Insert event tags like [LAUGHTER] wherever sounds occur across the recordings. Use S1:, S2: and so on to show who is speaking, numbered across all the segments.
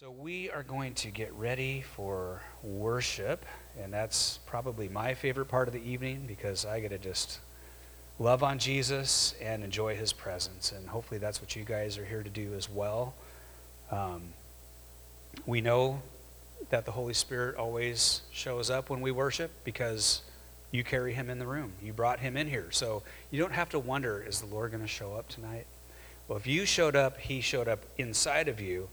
S1: So, we are going to get ready for worship, and that's probably my favorite part of the evening because I get to just love on Jesus and enjoy his presence. And hopefully, that's what you guys are here to do as well. Um, we know that the Holy Spirit always shows up when we worship because you carry him in the room. You brought him in here. So, you don't have to wonder is the Lord going to show up tonight? Well, if you showed up, he showed up inside of you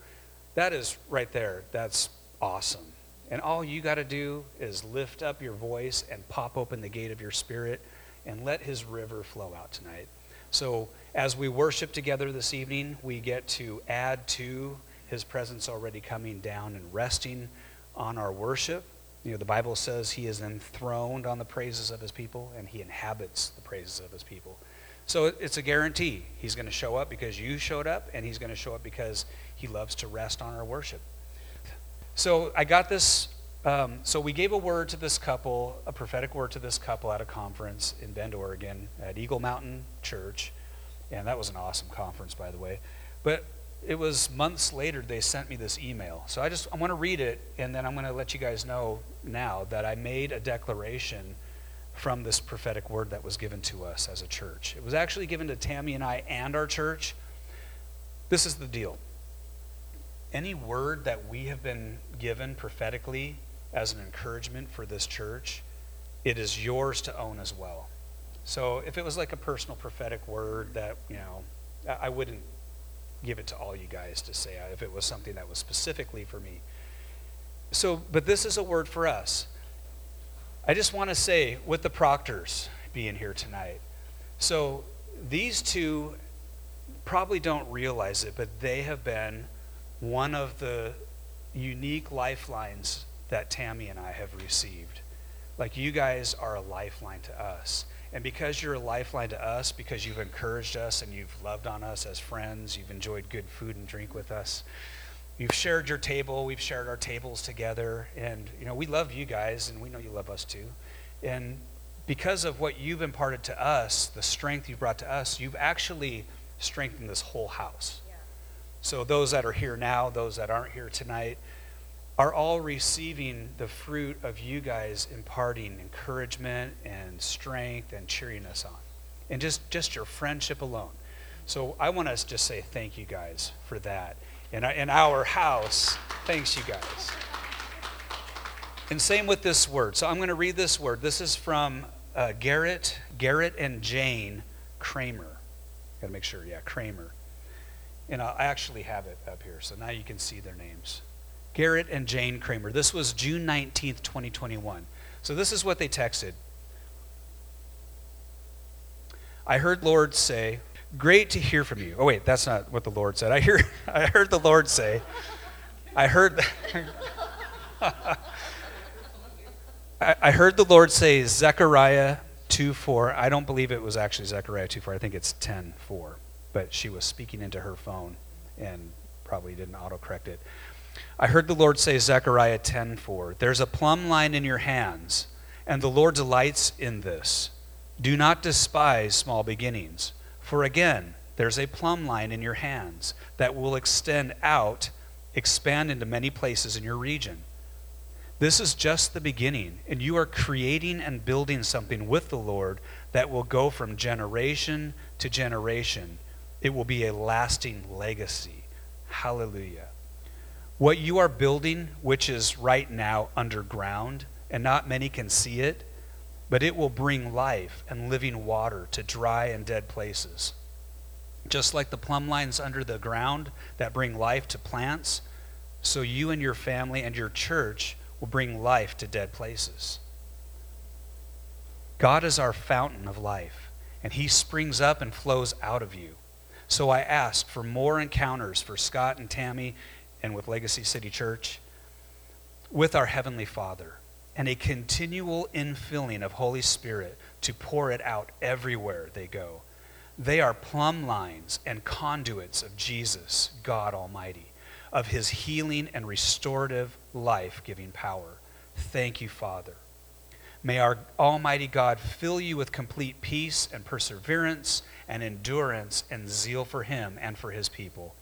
S1: that is right there. That's awesome. And all you got to do is lift up your voice and pop open the gate of your spirit and let his river flow out tonight. So, as we worship together this evening, we get to add to his presence already coming down and resting on our worship. You know, the Bible says he is enthroned on the praises of his people and he inhabits the praises of his people. So it's a guarantee. He's going to show up because you showed up, and he's going to show up because he loves to rest on our worship. So I got this. Um, so we gave a word to this couple, a prophetic word to this couple at a conference in Bend, Oregon, at Eagle Mountain Church. And that was an awesome conference, by the way. But it was months later they sent me this email. So I just I want to read it, and then I'm going to let you guys know now that I made a declaration from this prophetic word that was given to us as a church. It was actually given to Tammy and I and our church. This is the deal any word that we have been given prophetically as an encouragement for this church, it is yours to own as well. So if it was like a personal prophetic word that, you know, I wouldn't give it to all you guys to say uh, if it was something that was specifically for me. So, but this is a word for us. I just want to say, with the Proctors being here tonight, so these two probably don't realize it, but they have been one of the unique lifelines that Tammy and I have received. Like you guys are a lifeline to us. And because you're a lifeline to us, because you've encouraged us and you've loved on us as friends, you've enjoyed good food and drink with us, you've shared your table, we've shared our tables together, and you know we love you guys, and we know you love us too. And because of what you've imparted to us, the strength you've brought to us, you've actually strengthened this whole house. So, those that are here now, those that aren't here tonight, are all receiving the fruit of you guys imparting encouragement and strength and cheering us on. And just, just your friendship alone. So, I want us to just say thank you guys for that. Our, in our house, thanks you guys. And same with this word. So, I'm going to read this word. This is from uh, Garrett, Garrett and Jane Kramer. Got to make sure, yeah, Kramer. And I actually have it up here, so now you can see their names. Garrett and Jane Kramer. This was June 19th, 2021. So this is what they texted. I heard Lord say, "Great to hear from you." Oh wait, that's not what the Lord said. I hear [LAUGHS] I heard the Lord say, I heard [LAUGHS] I heard the Lord say Zechariah 2:4. I don't believe it was actually Zechariah 2:4. I think it's 10:4 but she was speaking into her phone and probably didn't autocorrect it. I heard the Lord say, Zechariah 10:4, There's a plumb line in your hands, and the Lord delights in this. Do not despise small beginnings, for again, there's a plumb line in your hands that will extend out, expand into many places in your region. This is just the beginning, and you are creating and building something with the Lord that will go from generation to generation it will be a lasting legacy. Hallelujah. What you are building, which is right now underground, and not many can see it, but it will bring life and living water to dry and dead places. Just like the plumb lines under the ground that bring life to plants, so you and your family and your church will bring life to dead places. God is our fountain of life, and He springs up and flows out of you. So I asked for more encounters for Scott and Tammy and with Legacy City Church with our Heavenly Father and a continual infilling of Holy Spirit to pour it out everywhere they go. They are plumb lines and conduits of Jesus, God Almighty, of His healing and restorative life giving power. Thank you, Father. May our Almighty God fill you with complete peace and perseverance and endurance and zeal for Him and for His people.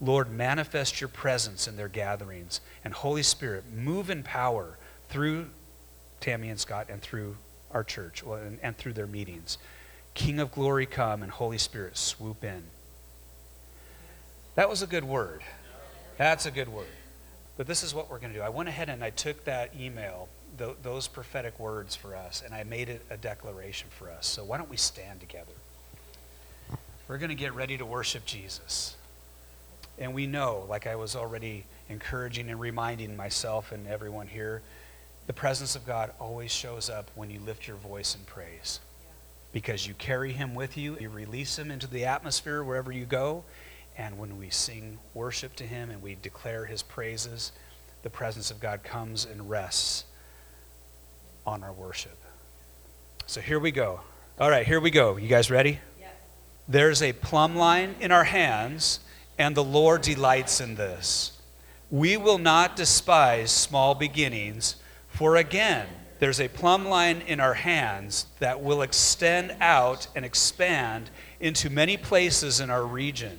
S1: Lord, manifest your presence in their gatherings. And Holy Spirit, move in power through Tammy and Scott and through our church and, and through their meetings. King of glory, come, and Holy Spirit, swoop in. That was a good word. That's a good word. But this is what we're going to do. I went ahead and I took that email, th- those prophetic words for us, and I made it a declaration for us. So why don't we stand together? We're going to get ready to worship Jesus. And we know, like I was already encouraging and reminding myself and everyone here, the presence of God always shows up when you lift your voice in praise. Because you carry him with you, you release him into the atmosphere wherever you go, and when we sing worship to him and we declare his praises, the presence of God comes and rests on our worship. So here we go. All right, here we go. You guys ready? There's a plumb line in our hands, and the Lord delights in this. We will not despise small beginnings, for again, there's a plumb line in our hands that will extend out and expand into many places in our region.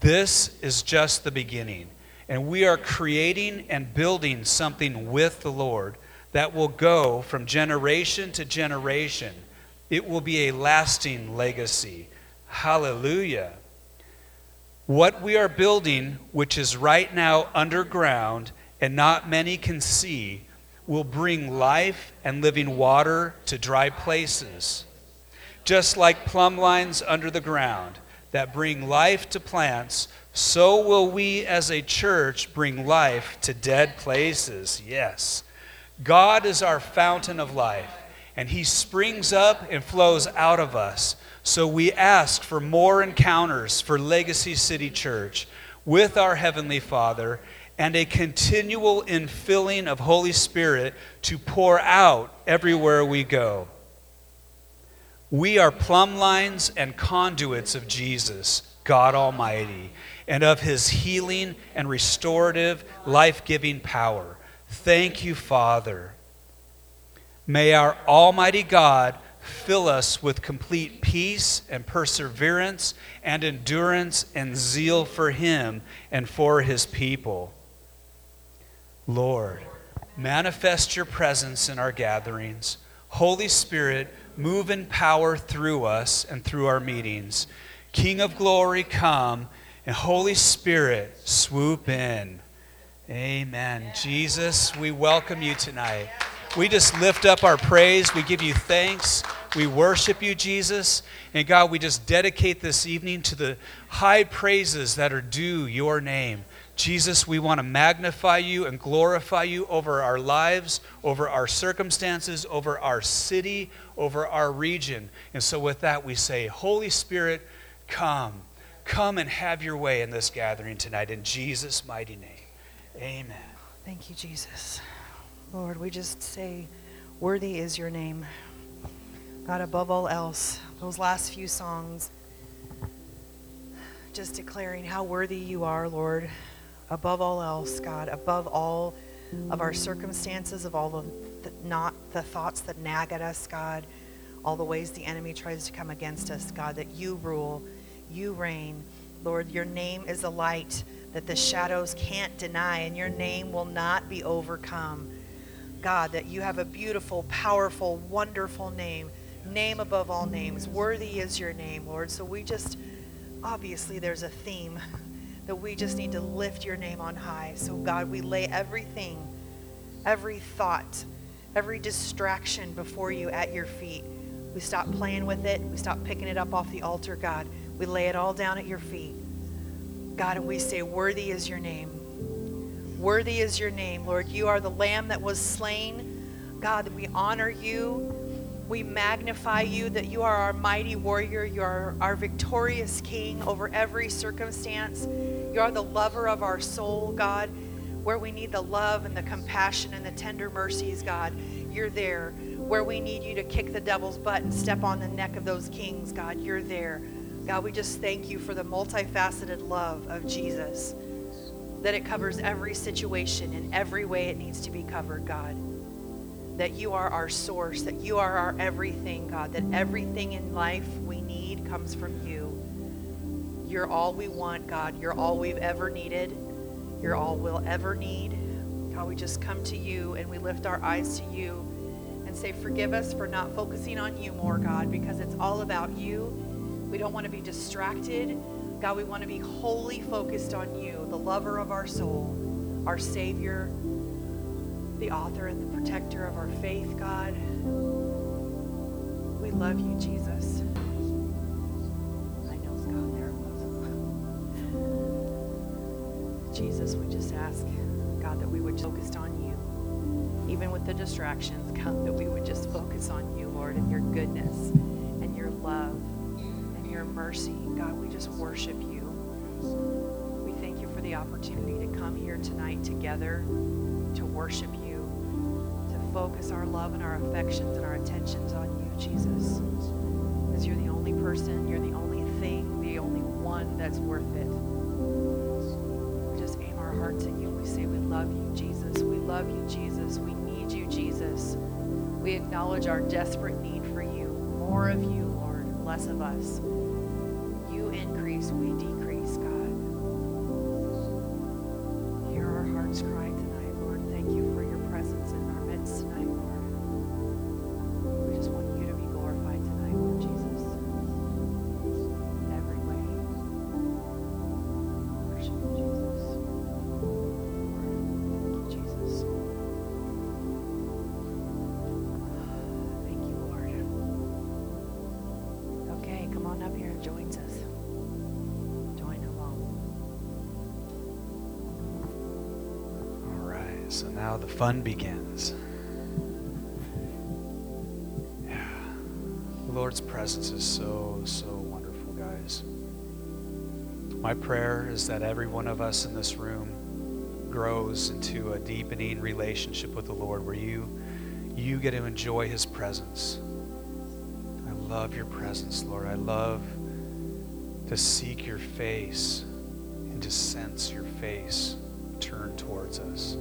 S1: This is just the beginning. And we are creating and building something with the Lord that will go from generation to generation. It will be a lasting legacy. Hallelujah. What we are building, which is right now underground and not many can see, will bring life and living water to dry places. Just like plumb lines under the ground that bring life to plants, so will we as a church bring life to dead places. Yes. God is our fountain of life, and He springs up and flows out of us. So we ask for more encounters for Legacy City Church with our Heavenly Father and a continual infilling of Holy Spirit to pour out everywhere we go. We are plumb lines and conduits of Jesus, God Almighty, and of his healing and restorative, life giving power. Thank you, Father. May our Almighty God fill us with complete peace and perseverance and endurance and zeal for Him and for His people. Lord, manifest your presence in our gatherings. Holy Spirit, move in power through us and through our meetings. King of glory, come, and Holy Spirit, swoop in. Amen. Jesus, we welcome you tonight. We just lift up our praise. We give you thanks. We worship you, Jesus. And God, we just dedicate this evening to the high praises that are due your name. Jesus, we want to magnify you and glorify you over our lives, over our circumstances, over our city, over our region. And so, with that, we say, Holy Spirit, come. Come and have your way in this gathering tonight in Jesus' mighty name. Amen.
S2: Thank you, Jesus. Lord, we just say, Worthy is your name. God, above all else, those last few songs, just declaring how worthy you are, Lord above all else, God, above all of our circumstances, of all of the, not the thoughts that nag at us, God, all the ways the enemy tries to come against us, God, that you rule, you reign. Lord, your name is a light that the shadows can't deny, and your name will not be overcome. God, that you have a beautiful, powerful, wonderful name, name above all names. Worthy is your name, Lord. So we just, obviously, there's a theme [LAUGHS] that we just need to lift your name on high. So, God, we lay everything, every thought, every distraction before you at your feet. We stop playing with it. We stop picking it up off the altar, God. We lay it all down at your feet. God, and we say, Worthy is your name. Worthy is your name, Lord. You are the lamb that was slain. God, we honor you. We magnify you that you are our mighty warrior. You are our victorious king over every circumstance. You are the lover of our soul, God. Where we need the love and the compassion and the tender mercies, God, you're there. Where we need you to kick the devil's butt and step on the neck of those kings, God, you're there. God, we just thank you for the multifaceted love of Jesus, that it covers every situation in every way it needs to be covered, God that you are our source, that you are our everything, God, that everything in life we need comes from you. You're all we want, God. You're all we've ever needed. You're all we'll ever need. God, we just come to you and we lift our eyes to you and say, Forgive us for not focusing on you more, God, because it's all about you. We don't want to be distracted. God, we want to be wholly focused on you, the lover of our soul, our Savior, the author and the protector of our faith, God. We love you, Jesus. I know Scott, there it was. Jesus, we just ask, God, that we would focus on you. Even with the distractions, God, that we would just focus on you, Lord, and your goodness and your love your mercy. God, we just worship you. We thank you for the opportunity to come here tonight together to worship you, to focus our love and our affections and our attentions on you, Jesus. Because you're the only person, you're the only thing, the only one that's worth it. We just aim our hearts at you. We say, We love you, Jesus. We love you, Jesus. We need you, Jesus. We acknowledge our desperate need for you. More of you, Lord, less of us. Increase, we decrease, God. Hear our hearts cry
S1: so now the fun begins. Yeah. The Lord's presence is so, so wonderful, guys. My prayer is that every one of us in this room grows into a deepening relationship with the Lord where you you get to enjoy his presence. I love your presence, Lord. I love to seek your face and to sense your face turn towards us.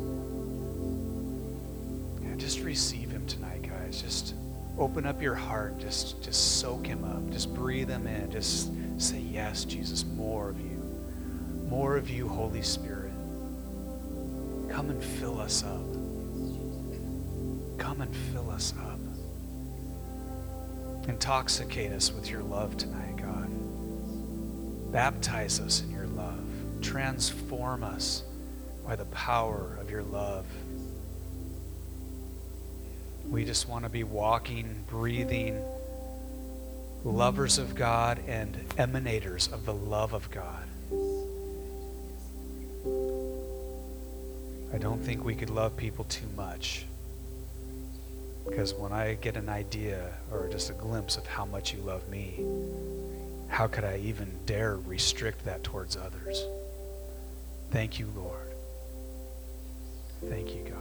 S1: Just receive him tonight, guys. Just open up your heart. Just just soak him up. Just breathe him in. Just say, Yes, Jesus, more of you. More of you, Holy Spirit. Come and fill us up. Come and fill us up. Intoxicate us with your love tonight, God. Baptize us in your love. Transform us by the power of your love. We just want to be walking, breathing, lovers of God and emanators of the love of God. I don't think we could love people too much. Because when I get an idea or just a glimpse of how much you love me, how could I even dare restrict that towards others? Thank you, Lord. Thank you, God.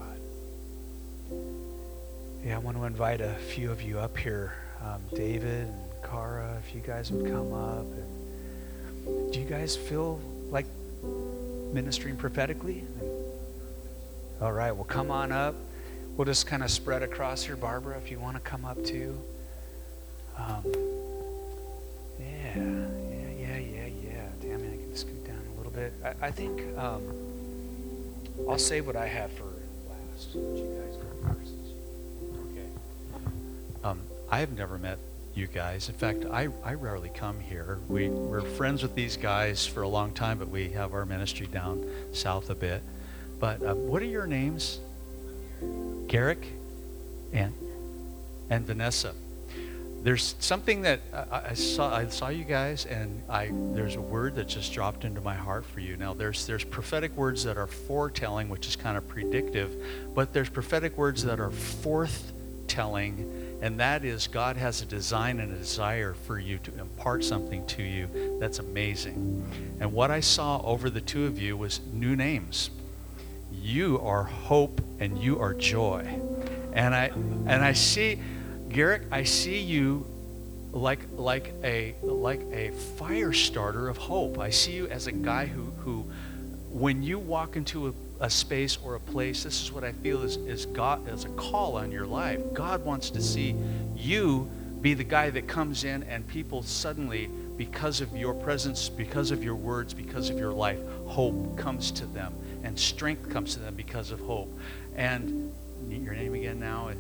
S1: Yeah, I want to invite a few of you up here. Um, David and Cara, if you guys would come up. And do you guys feel like ministering prophetically? All right, well, come on up. We'll just kind of spread across here. Barbara, if you want to come up too. Um, yeah, yeah, yeah, yeah, yeah. Tammy, I can scoot down a little bit. I, I think um, I'll say what I have for last.
S3: I have never met you guys. In fact, I, I rarely come here. We, we're friends with these guys for a long time, but we have our ministry down south a bit. But um, what are your names? Garrick and, and Vanessa. There's something that I, I saw. I saw you guys, and I there's a word that just dropped into my heart for you. Now there's there's prophetic words that are foretelling, which is kind of predictive, but there's prophetic words that are forthtelling, and that is God has a design and a desire for you to impart something to you that's amazing. And what I saw over the two of you was new names. You are hope and you are joy. And I and I see Garrick, I see you like like a like a fire starter of hope. I see you as a guy who who when you walk into a, a space or a place, this is what I feel is, is God as a call on your life. God wants to see you be the guy that comes in and people suddenly because of your presence, because of your words, because of your life, hope comes to them and strength comes to them because of hope. And your name again now?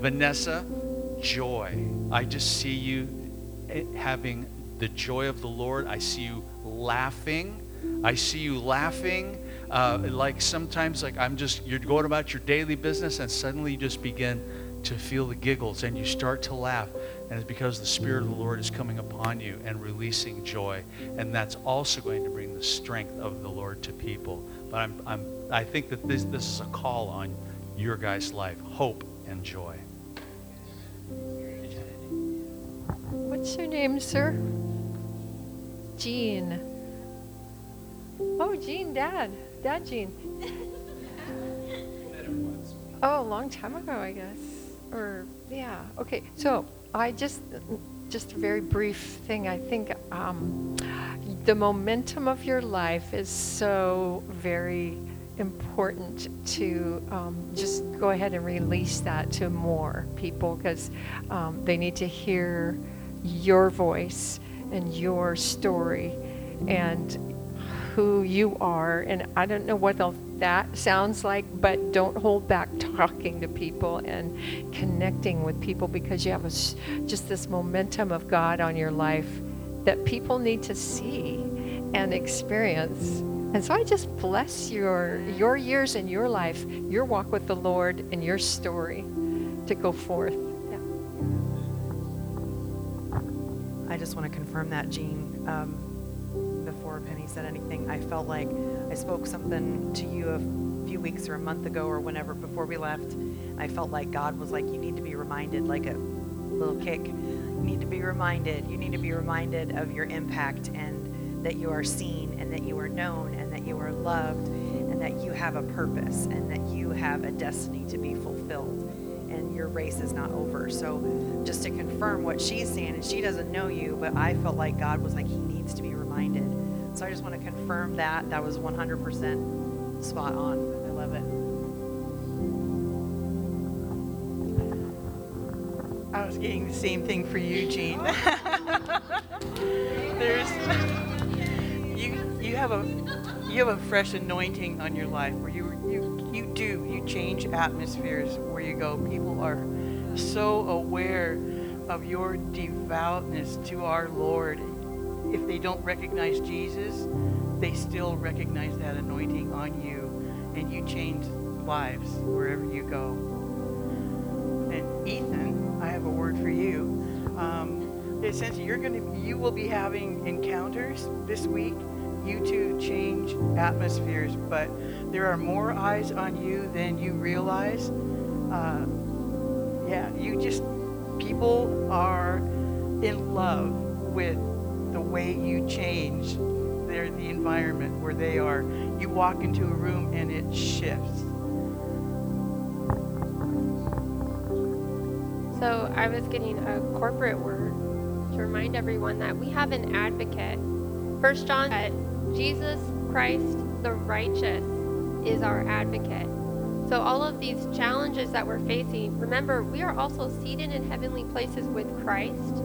S3: Vanessa, joy. I just see you having the joy of the Lord. I see you laughing. I see you laughing. Uh, like sometimes, like I'm just, you're going about your daily business and suddenly you just begin to feel the giggles and you start to laugh. And it's because the Spirit of the Lord is coming upon you and releasing joy. And that's also going to bring the strength of the Lord to people. But I'm, I'm, I think that this, this is a call on your guys' life hope and joy.
S4: What's your name, sir? Jean. Oh, Jean, Dad. Dad, Jean. [LAUGHS] Oh, a long time ago, I guess. Or, yeah. Okay, so I just, just a very brief thing. I think um, the momentum of your life is so very important to um, just go ahead and release that to more people because um, they need to hear your voice and your story and who you are. And I don't know what that sounds like, but don't hold back [LAUGHS] talking to people and connecting with people because you have a, just this momentum of God on your life that people need to see and experience. And so I just bless your your years in your life, your walk with the Lord and your story to go forth. Yeah.
S2: I just want to confirm that, Jean. Um, Penny said anything, I felt like I spoke something to you a few weeks or a month ago or whenever before we left. I felt like God was like, you need to be reminded, like a little kick. You need to be reminded. You need to be reminded of your impact and that you are seen and that you are known and that you are loved and that you have a purpose and that you have a destiny to be fulfilled and your race is not over. So just to confirm what she's saying, and she doesn't know you, but I felt like God was like, he needs to be. So I just want to confirm that. That was 100% spot on. I love it.
S5: I was getting the same thing for you, Jean. [LAUGHS] There's you have a you have a fresh anointing on your life where you you you do you change atmospheres where you go. People are so aware of your devoutness to our Lord. If they don't recognize Jesus, they still recognize that anointing on you, and you change lives wherever you go. And Ethan, I have a word for you. Um, essentially, you're going to you will be having encounters this week you two change atmospheres, but there are more eyes on you than you realize. Uh, yeah, you just, people are in love with the way you change their, the environment where they are. You walk into a room and it shifts.
S6: So I was getting a corporate word to remind everyone that we have an advocate. First John said, Jesus Christ, the righteous, is our advocate. So, all of these challenges that we're facing, remember, we are also seated in heavenly places with Christ.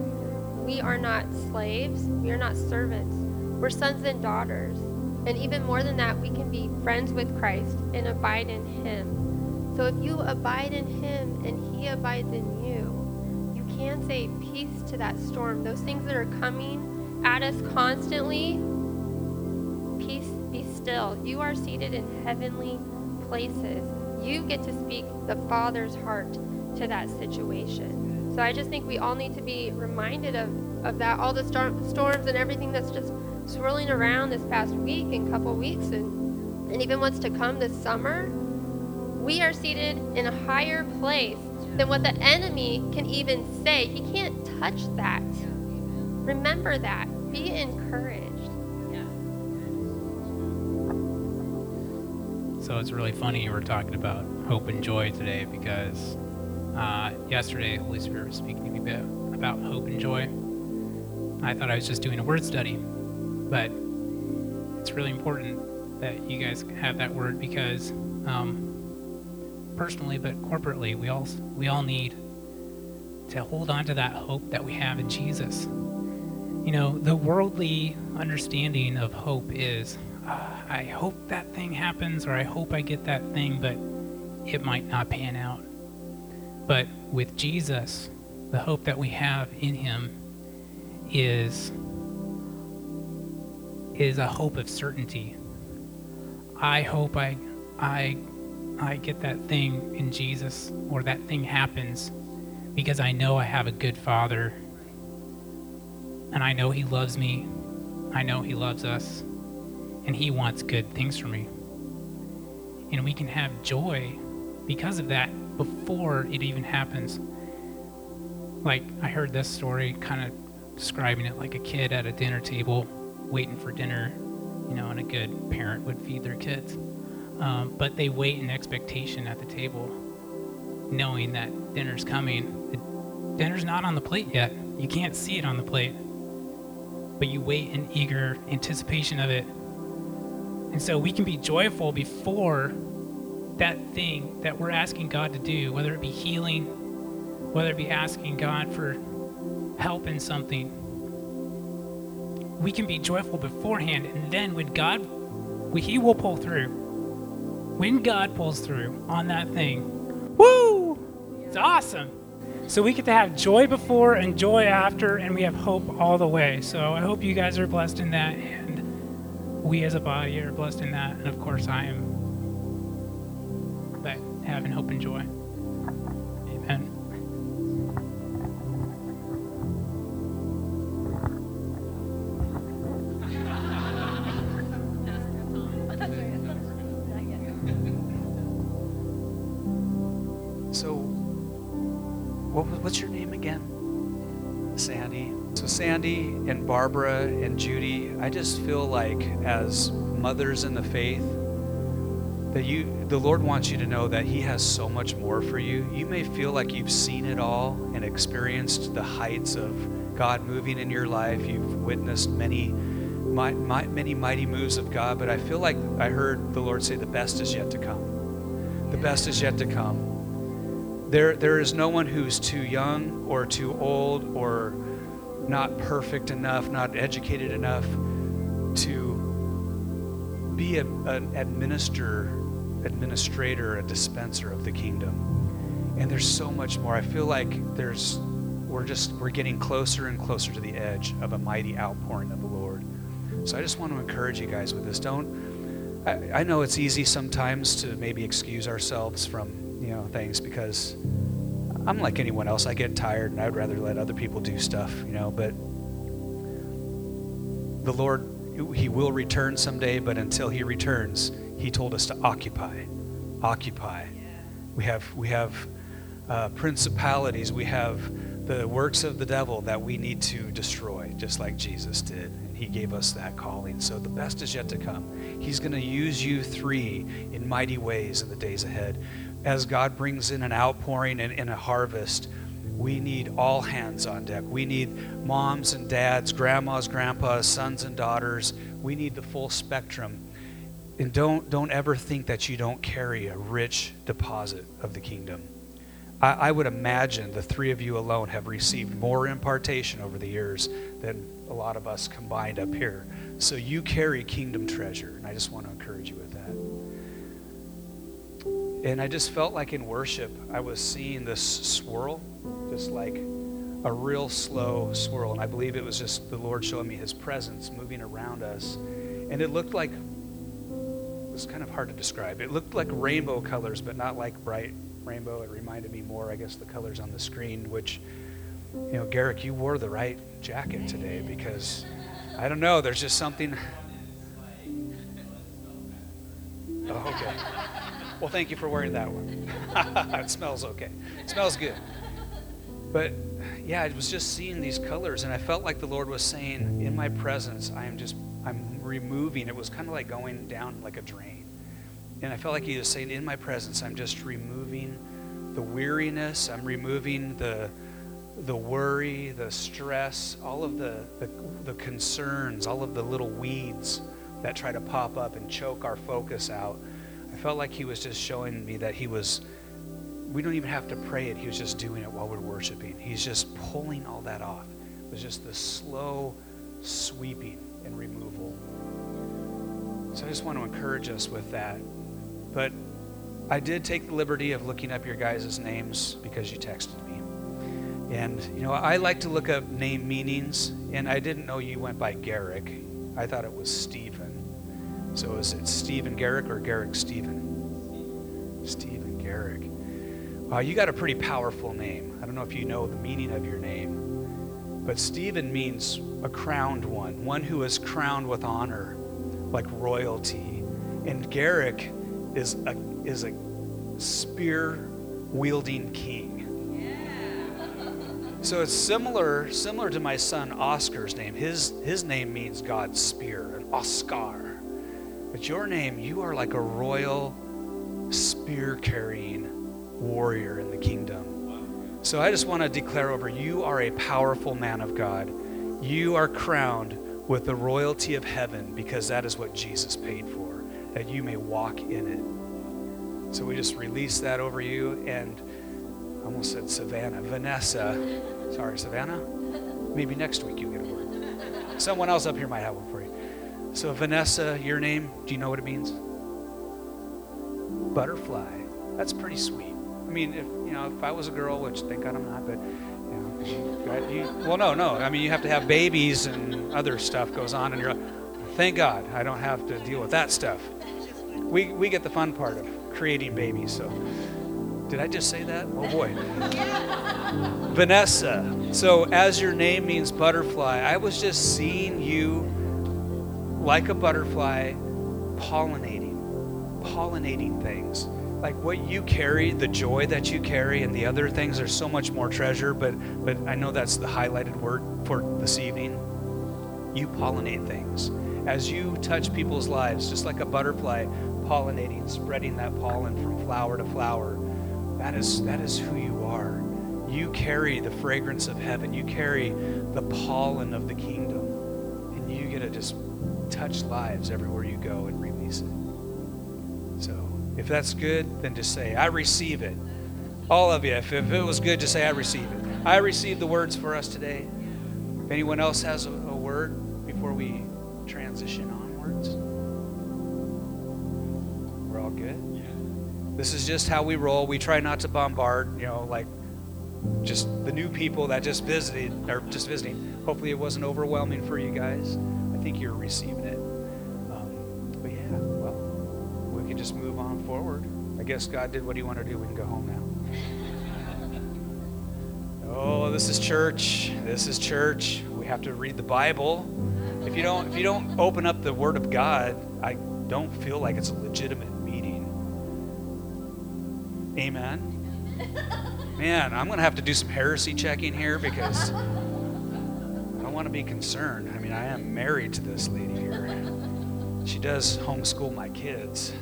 S6: We are not slaves, we are not servants. We're sons and daughters. And even more than that, we can be friends with Christ and abide in Him. So, if you abide in Him and He abides in you, you can say peace to that storm. Those things that are coming at us constantly, peace be still. You are seated in heavenly places. You get to speak the Father's heart to that situation. So I just think we all need to be reminded of, of that, all the storms and everything that's just swirling around this past week and couple weeks and, and even what's to come this summer. We are seated in a higher place than what the enemy can even say. He can't touch that. Remember that. Be encouraged.
S7: So it's really funny you were talking about hope and joy today because uh, yesterday Holy Spirit was speaking to me about hope and joy. I thought I was just doing a word study, but it's really important that you guys have that word because um, personally, but corporately, we all we all need to hold on to that hope that we have in Jesus. you know, the worldly understanding of hope is uh, I hope that thing happens or I hope I get that thing, but it might not pan out. But with Jesus, the hope that we have in him is is a hope of certainty. I hope I I I get that thing in Jesus or that thing happens because I know I have a good father and I know he loves me. I know he loves us and he wants good things for me. And we can have joy because of that before it even happens. Like I heard this story kind of describing it like a kid at a dinner table waiting for dinner, you know, and a good parent would feed their kids. Um, but they wait in expectation at the table, knowing that dinner's coming. The dinner's not on the plate yet. You can't see it on the plate, but you wait in eager anticipation of it. And so we can be joyful before that thing that we're asking God to do, whether it be healing, whether it be asking God for help in something. We can be joyful beforehand, and then when God, He will pull through. When God pulls through on that thing, woo! It's awesome. So we get to have joy before and joy after, and we have hope all the way. So I hope you guys are blessed in that, and we as a body are blessed in that, and of course I am but having hope and joy. Amen.
S1: So, what, what's your name again? Sandy. So, Sandy and Barbara and Judy, I just feel like as mothers in the faith, that you the Lord wants you to know that he has so much more for you. You may feel like you've seen it all and experienced the heights of God moving in your life. You've witnessed many mi- mi- many mighty moves of God, but I feel like I heard the Lord say the best is yet to come. The best is yet to come. There there is no one who's too young or too old or not perfect enough, not educated enough to be a, an administrator, administrator, a dispenser of the kingdom. And there's so much more. I feel like there's we're just we're getting closer and closer to the edge of a mighty outpouring of the Lord. So I just want to encourage you guys with this. Don't I, I know it's easy sometimes to maybe excuse ourselves from, you know, things because I'm like anyone else. I get tired and I'd rather let other people do stuff, you know, but the Lord he will return someday, but until he returns, he told us to occupy. Occupy. We have we have uh, principalities, we have the works of the devil that we need to destroy, just like Jesus did. And he gave us that calling. So the best is yet to come. He's going to use you three in mighty ways in the days ahead. As God brings in an outpouring and, and a harvest, we need all hands on deck. We need moms and dads, grandmas, grandpas, sons and daughters. We need the full spectrum. And don't, don't ever think that you don't carry a rich deposit of the kingdom. I, I would imagine the three of you alone have received more impartation over the years than a lot of us combined up here. So you carry kingdom treasure, and I just want to encourage you with that. And I just felt like in worship, I was seeing this swirl, just like a real slow swirl. And I believe it was just the Lord showing me his presence moving around us. And it looked like, was kind of hard to describe. It looked like rainbow colors, but not like bright rainbow. It reminded me more, I guess, the colors on the screen, which, you know, Garrick, you wore the right jacket today because I don't know, there's just something. Oh, okay. Well, thank you for wearing that one. [LAUGHS] it smells okay. It smells good. But yeah, I was just seeing these colors, and I felt like the Lord was saying, In my presence, I am just, I'm removing. It was kind of like going down like a drain. And I felt like He was saying, In my presence, I'm just removing the weariness, I'm removing the, the worry, the stress, all of the, the, the concerns, all of the little weeds that try to pop up and choke our focus out. I felt like He was just showing me that He was we don't even have to pray it. He was just doing it while we're worshiping. He's just pulling all that off. It was just the slow sweeping and removal. So I just want to encourage us with that. But I did take the liberty of looking up your guys' names because you texted me. And, you know, I like to look up name meanings, and I didn't know you went by Garrick. I thought it was Stephen. So is it Stephen Garrick or Garrick Stephen? Stephen Garrick. Wow, you got a pretty powerful name. I don't know if you know the meaning of your name, but Stephen means a crowned one, one who is crowned with honor, like royalty. And Garrick is a, is a spear wielding king. So it's similar similar to my son Oscar's name. His his name means God's spear, an Oscar. But your name, you are like a royal spear carrying warrior in the kingdom. So I just want to declare over you are a powerful man of God. You are crowned with the royalty of heaven because that is what Jesus paid for, that you may walk in it. So we just release that over you and I almost said Savannah, Vanessa. Sorry, Savannah. Maybe next week you'll get a word. Someone else up here might have one for you. So, Vanessa, your name, do you know what it means? Butterfly. That's pretty sweet. I mean, if you know, if I was a girl, which thank God I'm not, but know, you, well, no, no. I mean, you have to have babies and other stuff goes on, and you're. Like thank God I don't have to deal with that stuff. We we get the fun part of creating babies. So, did I just say that? Oh boy. [LAUGHS] Vanessa. So, as your name means butterfly, I was just seeing you like a butterfly pollinating, pollinating things. Like what you carry, the joy that you carry, and the other things are so much more treasure, but, but I know that's the highlighted word for this evening. You pollinate things. As you touch people's lives, just like a butterfly pollinating, spreading that pollen from flower to flower, that is, that is who you are. You carry the fragrance of heaven. You carry the pollen of the kingdom. And you get to just touch lives everywhere you go and if that's good, then just say, I receive it. All of you, if, if it was good, just say, I receive it. I receive the words for us today. If anyone else has a, a word before we transition onwards, we're all good. This is just how we roll. We try not to bombard, you know, like just the new people that just visited or just visiting. Hopefully, it wasn't overwhelming for you guys. I think you're receiving it. Um, but yeah, well, we can just move forward. I guess God did what He wanted to do. We can go home now. Oh, this is church. This is church. We have to read the Bible. If you don't, if you don't open up the Word of God, I don't feel like it's a legitimate meeting. Amen. Man, I'm going to have to do some heresy checking here because I want to be concerned. I mean, I am married to this lady here. She does homeschool my kids.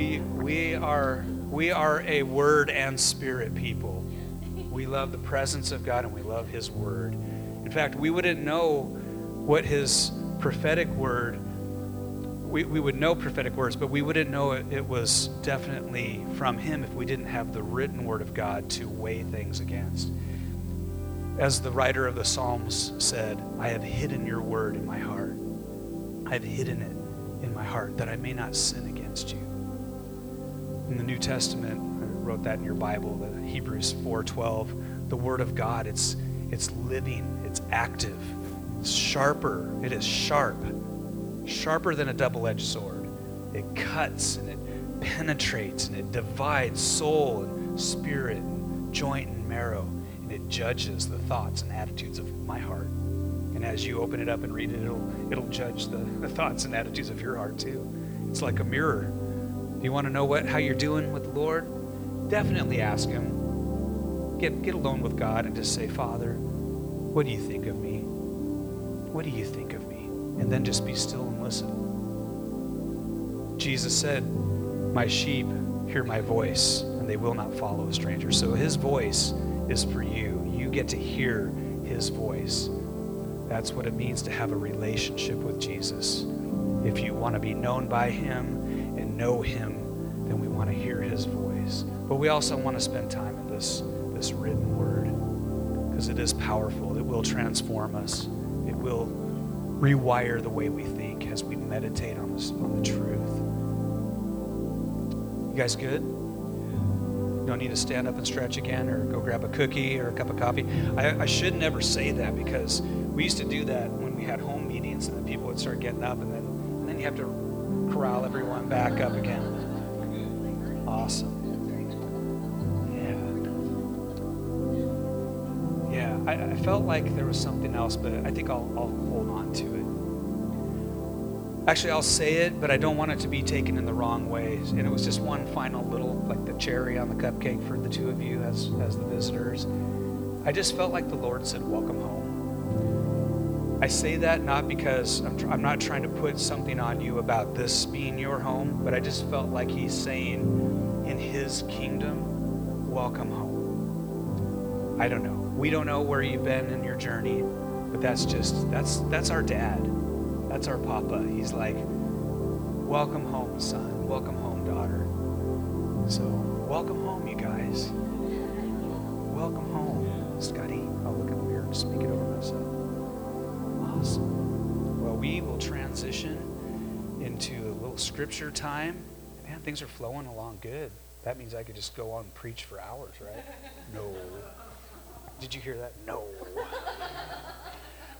S1: We we are we are a word and spirit people. We love the presence of God and we love his word. In fact, we wouldn't know what his prophetic word we, we would know prophetic words, but we wouldn't know it, it was definitely from him if we didn't have the written word of God to weigh things against. As the writer of the Psalms said, I have hidden your word in my heart. I have hidden it in my heart that I may not sin against you. In the New Testament, I wrote that in your Bible, the Hebrews 4:12, the word of God, it's it's living, it's active, it's sharper, it is sharp sharper than a double edged sword. It cuts and it penetrates and it divides soul and spirit and joint and marrow. And it judges the thoughts and attitudes of my heart. And as you open it up and read it, it'll, it'll judge the, the thoughts and attitudes of your heart too. It's like a mirror. Do you want to know what, how you're doing with the Lord? Definitely ask Him. Get, get alone with God and just say, Father, what do you think of me? What do you think of me? and then just be still and listen. Jesus said, My sheep hear my voice, and they will not follow a stranger. So his voice is for you. You get to hear his voice. That's what it means to have a relationship with Jesus. If you want to be known by him know him, then we want to hear his voice. But we also want to spend time in this, this written word because it is powerful. It will transform us it will rewire the way we think as we meditate on, this, on the truth. You guys good? Don't need to stand up and stretch again or go grab a cookie or a cup of coffee. I, I should never say that because we used to do that when we had home meetings and then people would start getting up and then, and then you have to corral everyone back up again. Awesome. Yeah. Yeah, I, I felt like there was something else, but I think I'll, I'll hold on to it. Actually, I'll say it, but I don't want it to be taken in the wrong ways. And it was just one final little, like the cherry on the cupcake for the two of you as, as the visitors. I just felt like the Lord said, Welcome home. I say that not because I'm, tr- I'm not trying to put something on you about this being your home, but I just felt like He's saying, in His kingdom, welcome home. I don't know. We don't know where you've been in your journey, but that's just, that's, that's our dad. That's our papa. He's like, welcome home, son. Welcome home, daughter. So, welcome home, you guys. Welcome home, Scotty. I'll look in the mirror and speak it over myself. Well, we will transition into a little scripture time. Man, things are flowing along good. That means I could just go on and preach for hours, right? [LAUGHS] No. Did you hear that? No.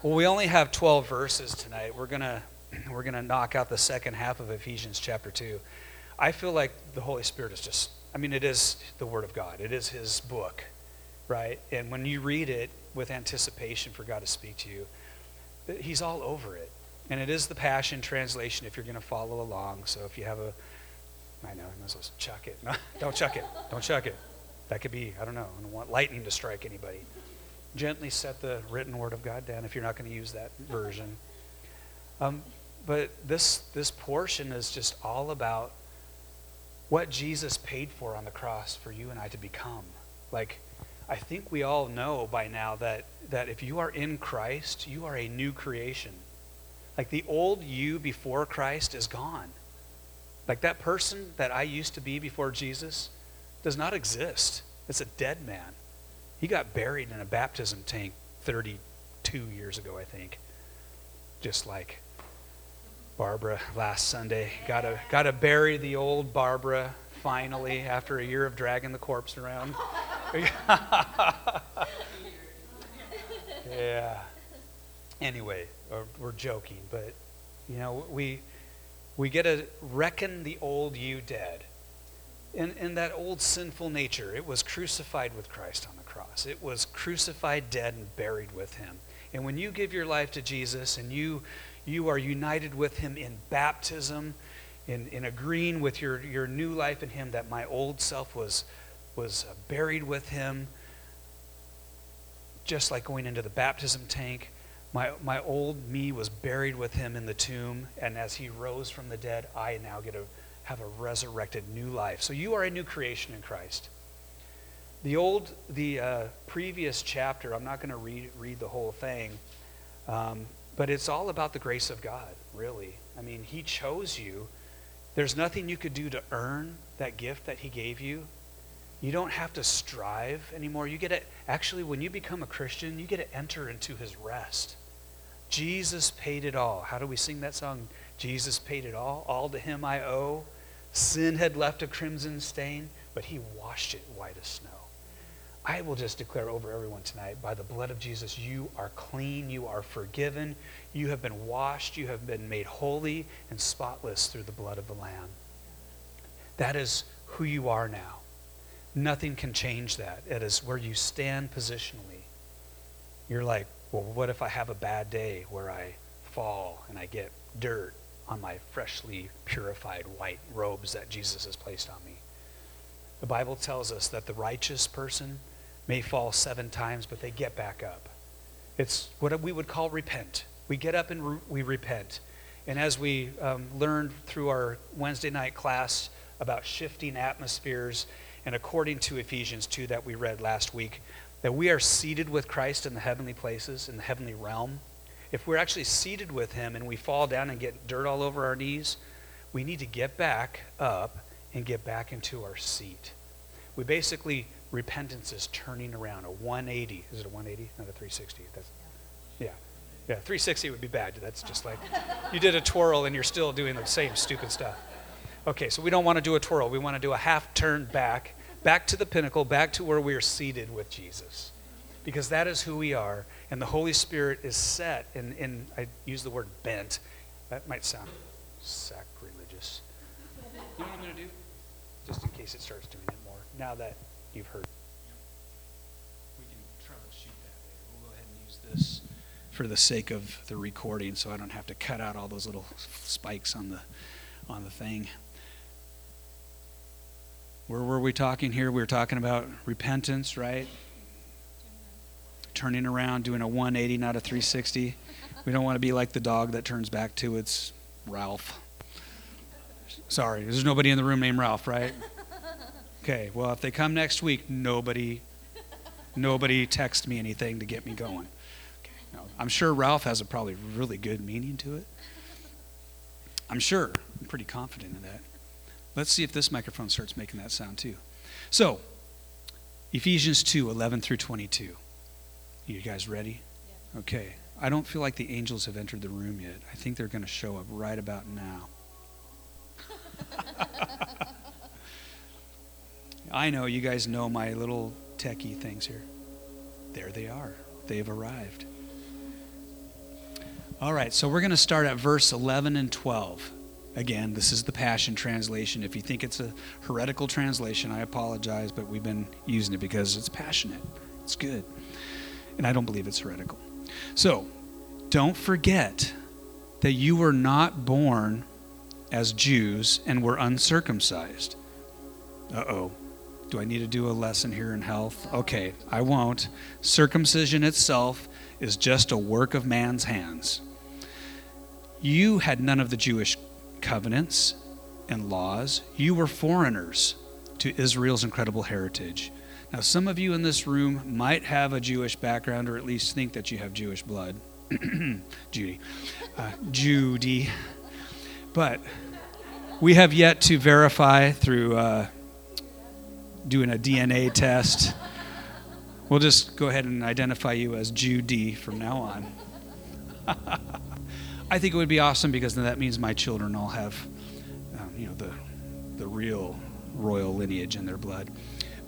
S1: Well, we only have 12 verses tonight. We're going to [CLEARS THROAT] we're going to knock out the second half of Ephesians chapter 2. I feel like the Holy Spirit is just I mean it is the word of God. It is his book, right? And when you read it with anticipation for God to speak to you, he's all over it. And it is the Passion translation if you're going to follow along. So if you have a I know, I'm supposed to chuck it. [LAUGHS] No, don't chuck it. Don't chuck it. That could be, I don't know, I don't want lightning to strike anybody gently set the written word of God down if you're not going to use that version. Um, but this this portion is just all about what Jesus paid for on the cross for you and I to become. Like, I think we all know by now that that if you are in Christ, you are a new creation. Like the old you before Christ is gone. Like that person that I used to be before Jesus does not exist. It's a dead man. He got buried in a baptism tank 32 years ago, I think. Just like Barbara last Sunday. Got to, got to bury the old Barbara finally after a year of dragging the corpse around. [LAUGHS] [LAUGHS] yeah. Anyway, we're joking, but you know, we we get to reckon the old you dead. In, in that old sinful nature, it was crucified with Christ on the cross. It was crucified, dead, and buried with him. And when you give your life to Jesus and you, you are united with him in baptism, in, in agreeing with your, your new life in him, that my old self was, was uh, buried with him, just like going into the baptism tank. My, my old me was buried with him in the tomb, and as he rose from the dead, I now get to have a resurrected new life. So you are a new creation in Christ. The old, the uh, previous chapter, I'm not going to read, read the whole thing, um, but it's all about the grace of God, really. I mean, He chose you. There's nothing you could do to earn that gift that He gave you. You don't have to strive anymore. You get it. actually, when you become a Christian, you get to enter into His rest. Jesus paid it all. How do we sing that song? Jesus paid it all. All to Him I owe. Sin had left a crimson stain, but He washed it white as snow. I will just declare over everyone tonight by the blood of Jesus, you are clean, you are forgiven, you have been washed, you have been made holy and spotless through the blood of the Lamb. That is who you are now. Nothing can change that. It is where you stand positionally. You're like, well, what if I have a bad day where I fall and I get dirt on my freshly purified white robes that Jesus has placed on me? The Bible tells us that the righteous person may fall seven times, but they get back up. It's what we would call repent. We get up and re- we repent. And as we um, learned through our Wednesday night class about shifting atmospheres, and according to Ephesians 2 that we read last week, that we are seated with Christ in the heavenly places, in the heavenly realm. If we're actually seated with Him and we fall down and get dirt all over our knees, we need to get back up and get back into our seat. We basically, repentance is turning around, a 180. Is it a 180? Not a 360. That's, yeah. Yeah, 360 would be bad. That's just like you did a twirl and you're still doing the same stupid stuff. Okay, so we don't want to do a twirl. We want to do a half turn back, back to the pinnacle, back to where we are seated with Jesus. Because that is who we are, and the Holy Spirit is set, and, and I use the word bent. That might sound sacrilegious. You know what I'm going to do? Just in case it starts doing it more, now that you've heard. We can troubleshoot that. We'll go ahead and use this for the sake of the recording so I don't have to cut out all those little spikes on the on the thing. Where were we talking here? We were talking about repentance, right? Turning around, doing a 180, not a 360. We don't want to be like the dog that turns back to its Ralph. Sorry, there's nobody in the room named Ralph, right? Okay, well, if they come next week, nobody nobody text me anything to get me going. Okay, no, I'm sure Ralph has a probably really good meaning to it. I'm sure. I'm pretty confident in that. Let's see if this microphone starts making that sound too. So, Ephesians 2 11 through 22. You guys ready? Yeah. Okay. I don't feel like the angels have entered the room yet. I think they're going to show up right about now. [LAUGHS] I know you guys know my little techie things here. There they are. They've arrived. All right, so we're going to start at verse 11 and 12. Again, this is the Passion Translation. If you think it's a heretical translation, I apologize, but we've been using it because it's passionate. It's good. And I don't believe it's heretical. So, don't forget that you were not born as Jews and were uncircumcised. Uh oh. Do I need to do a lesson here in health? Okay, I won't. Circumcision itself is just a work of man's hands. You had none of the Jewish covenants and laws. You were foreigners to Israel's incredible heritage. Now, some of you in this room might have a Jewish background or at least think that you have Jewish blood. [CLEARS THROAT] Judy. Uh, Judy. But we have yet to verify through uh, doing a DNA test. We'll just go ahead and identify you as Judy from now on. [LAUGHS] I think it would be awesome because then that means my children all have, um, you know, the, the real royal lineage in their blood.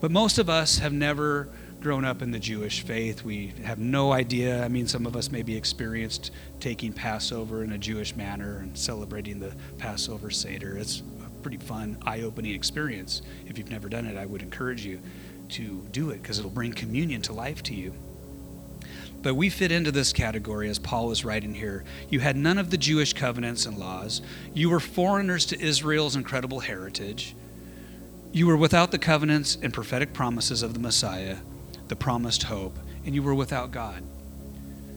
S1: But most of us have never grown up in the Jewish faith. We have no idea. I mean, some of us maybe experienced taking Passover in a Jewish manner and celebrating the Passover Seder. It's a pretty fun, eye opening experience. If you've never done it, I would encourage you to do it because it'll bring communion to life to you. But we fit into this category as Paul is writing here. You had none of the Jewish covenants and laws. You were foreigners to Israel's incredible heritage. You were without the covenants and prophetic promises of the Messiah, the promised hope, and you were without God.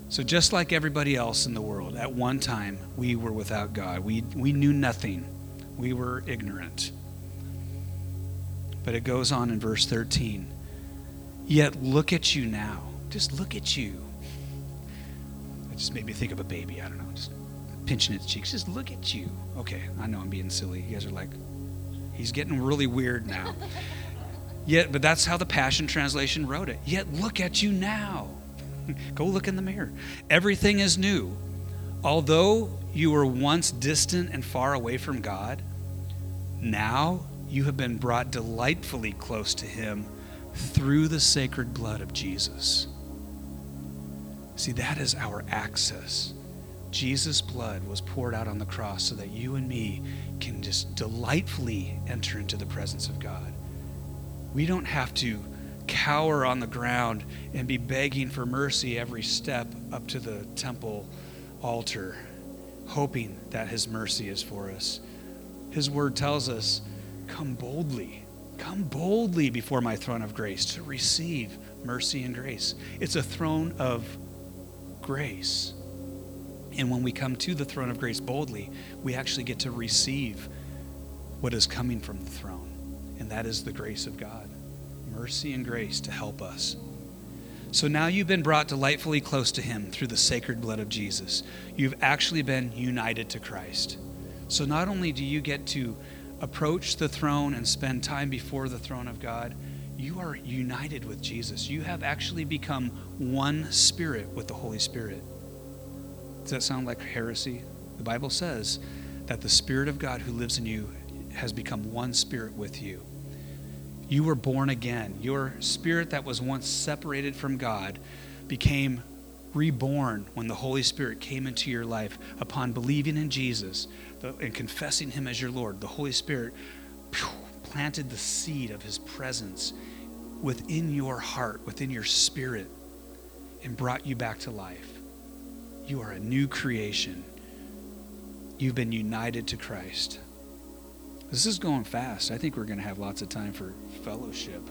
S1: So, just like everybody else in the world, at one time we were without God. We, we knew nothing, we were ignorant. But it goes on in verse 13. Yet look at you now. Just look at you. It just made me think of a baby. I don't know, just pinching its cheeks. Just look at you. Okay, I know I'm being silly. You guys are like, he's getting really weird now. [LAUGHS] Yet, but that's how the Passion Translation wrote it. Yet look at you now. [LAUGHS] Go look in the mirror. Everything is new. Although you were once distant and far away from God, now you have been brought delightfully close to Him through the sacred blood of Jesus. See, that is our access. Jesus' blood was poured out on the cross so that you and me can just delightfully enter into the presence of God. We don't have to cower on the ground and be begging for mercy every step up to the temple altar, hoping that His mercy is for us. His word tells us, Come boldly, come boldly before my throne of grace to receive mercy and grace. It's a throne of grace. And when we come to the throne of grace boldly, we actually get to receive what is coming from the throne. And that is the grace of God mercy and grace to help us. So now you've been brought delightfully close to Him through the sacred blood of Jesus. You've actually been united to Christ. So not only do you get to approach the throne and spend time before the throne of God, you are united with Jesus. You have actually become one spirit with the Holy Spirit. Does that sound like heresy? The Bible says that the Spirit of God who lives in you has become one spirit with you. You were born again. Your spirit that was once separated from God became reborn when the Holy Spirit came into your life upon believing in Jesus and confessing Him as your Lord. The Holy Spirit planted the seed of His presence within your heart, within your spirit, and brought you back to life. You are a new creation. You've been united to Christ. This is going fast. I think we're going to have lots of time for fellowship.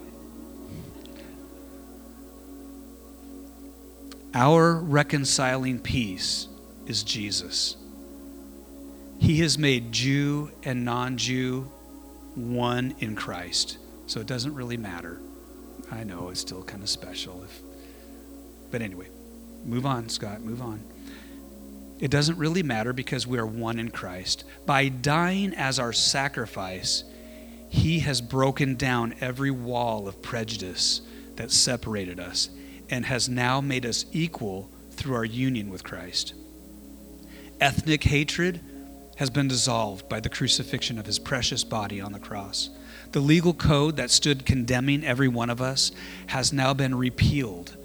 S1: Our reconciling peace is Jesus. He has made Jew and non Jew one in Christ. So it doesn't really matter. I know it's still kind of special. If, but anyway, move on, Scott, move on. It doesn't really matter because we are one in Christ. By dying as our sacrifice, He has broken down every wall of prejudice that separated us and has now made us equal through our union with Christ. Ethnic hatred has been dissolved by the crucifixion of His precious body on the cross. The legal code that stood condemning every one of us has now been repealed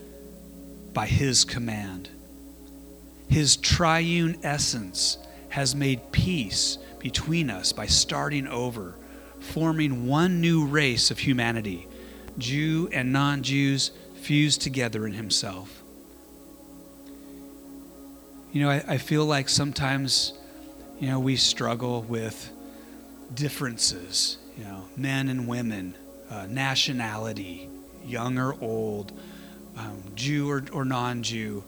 S1: by His command. His triune essence has made peace between us by starting over, forming one new race of humanity, Jew and non Jews fused together in Himself. You know, I, I, feel like sometimes, you know, we struggle with differences, you know, men and women, uh, nationality, young or old, um, Jew or, or non Jew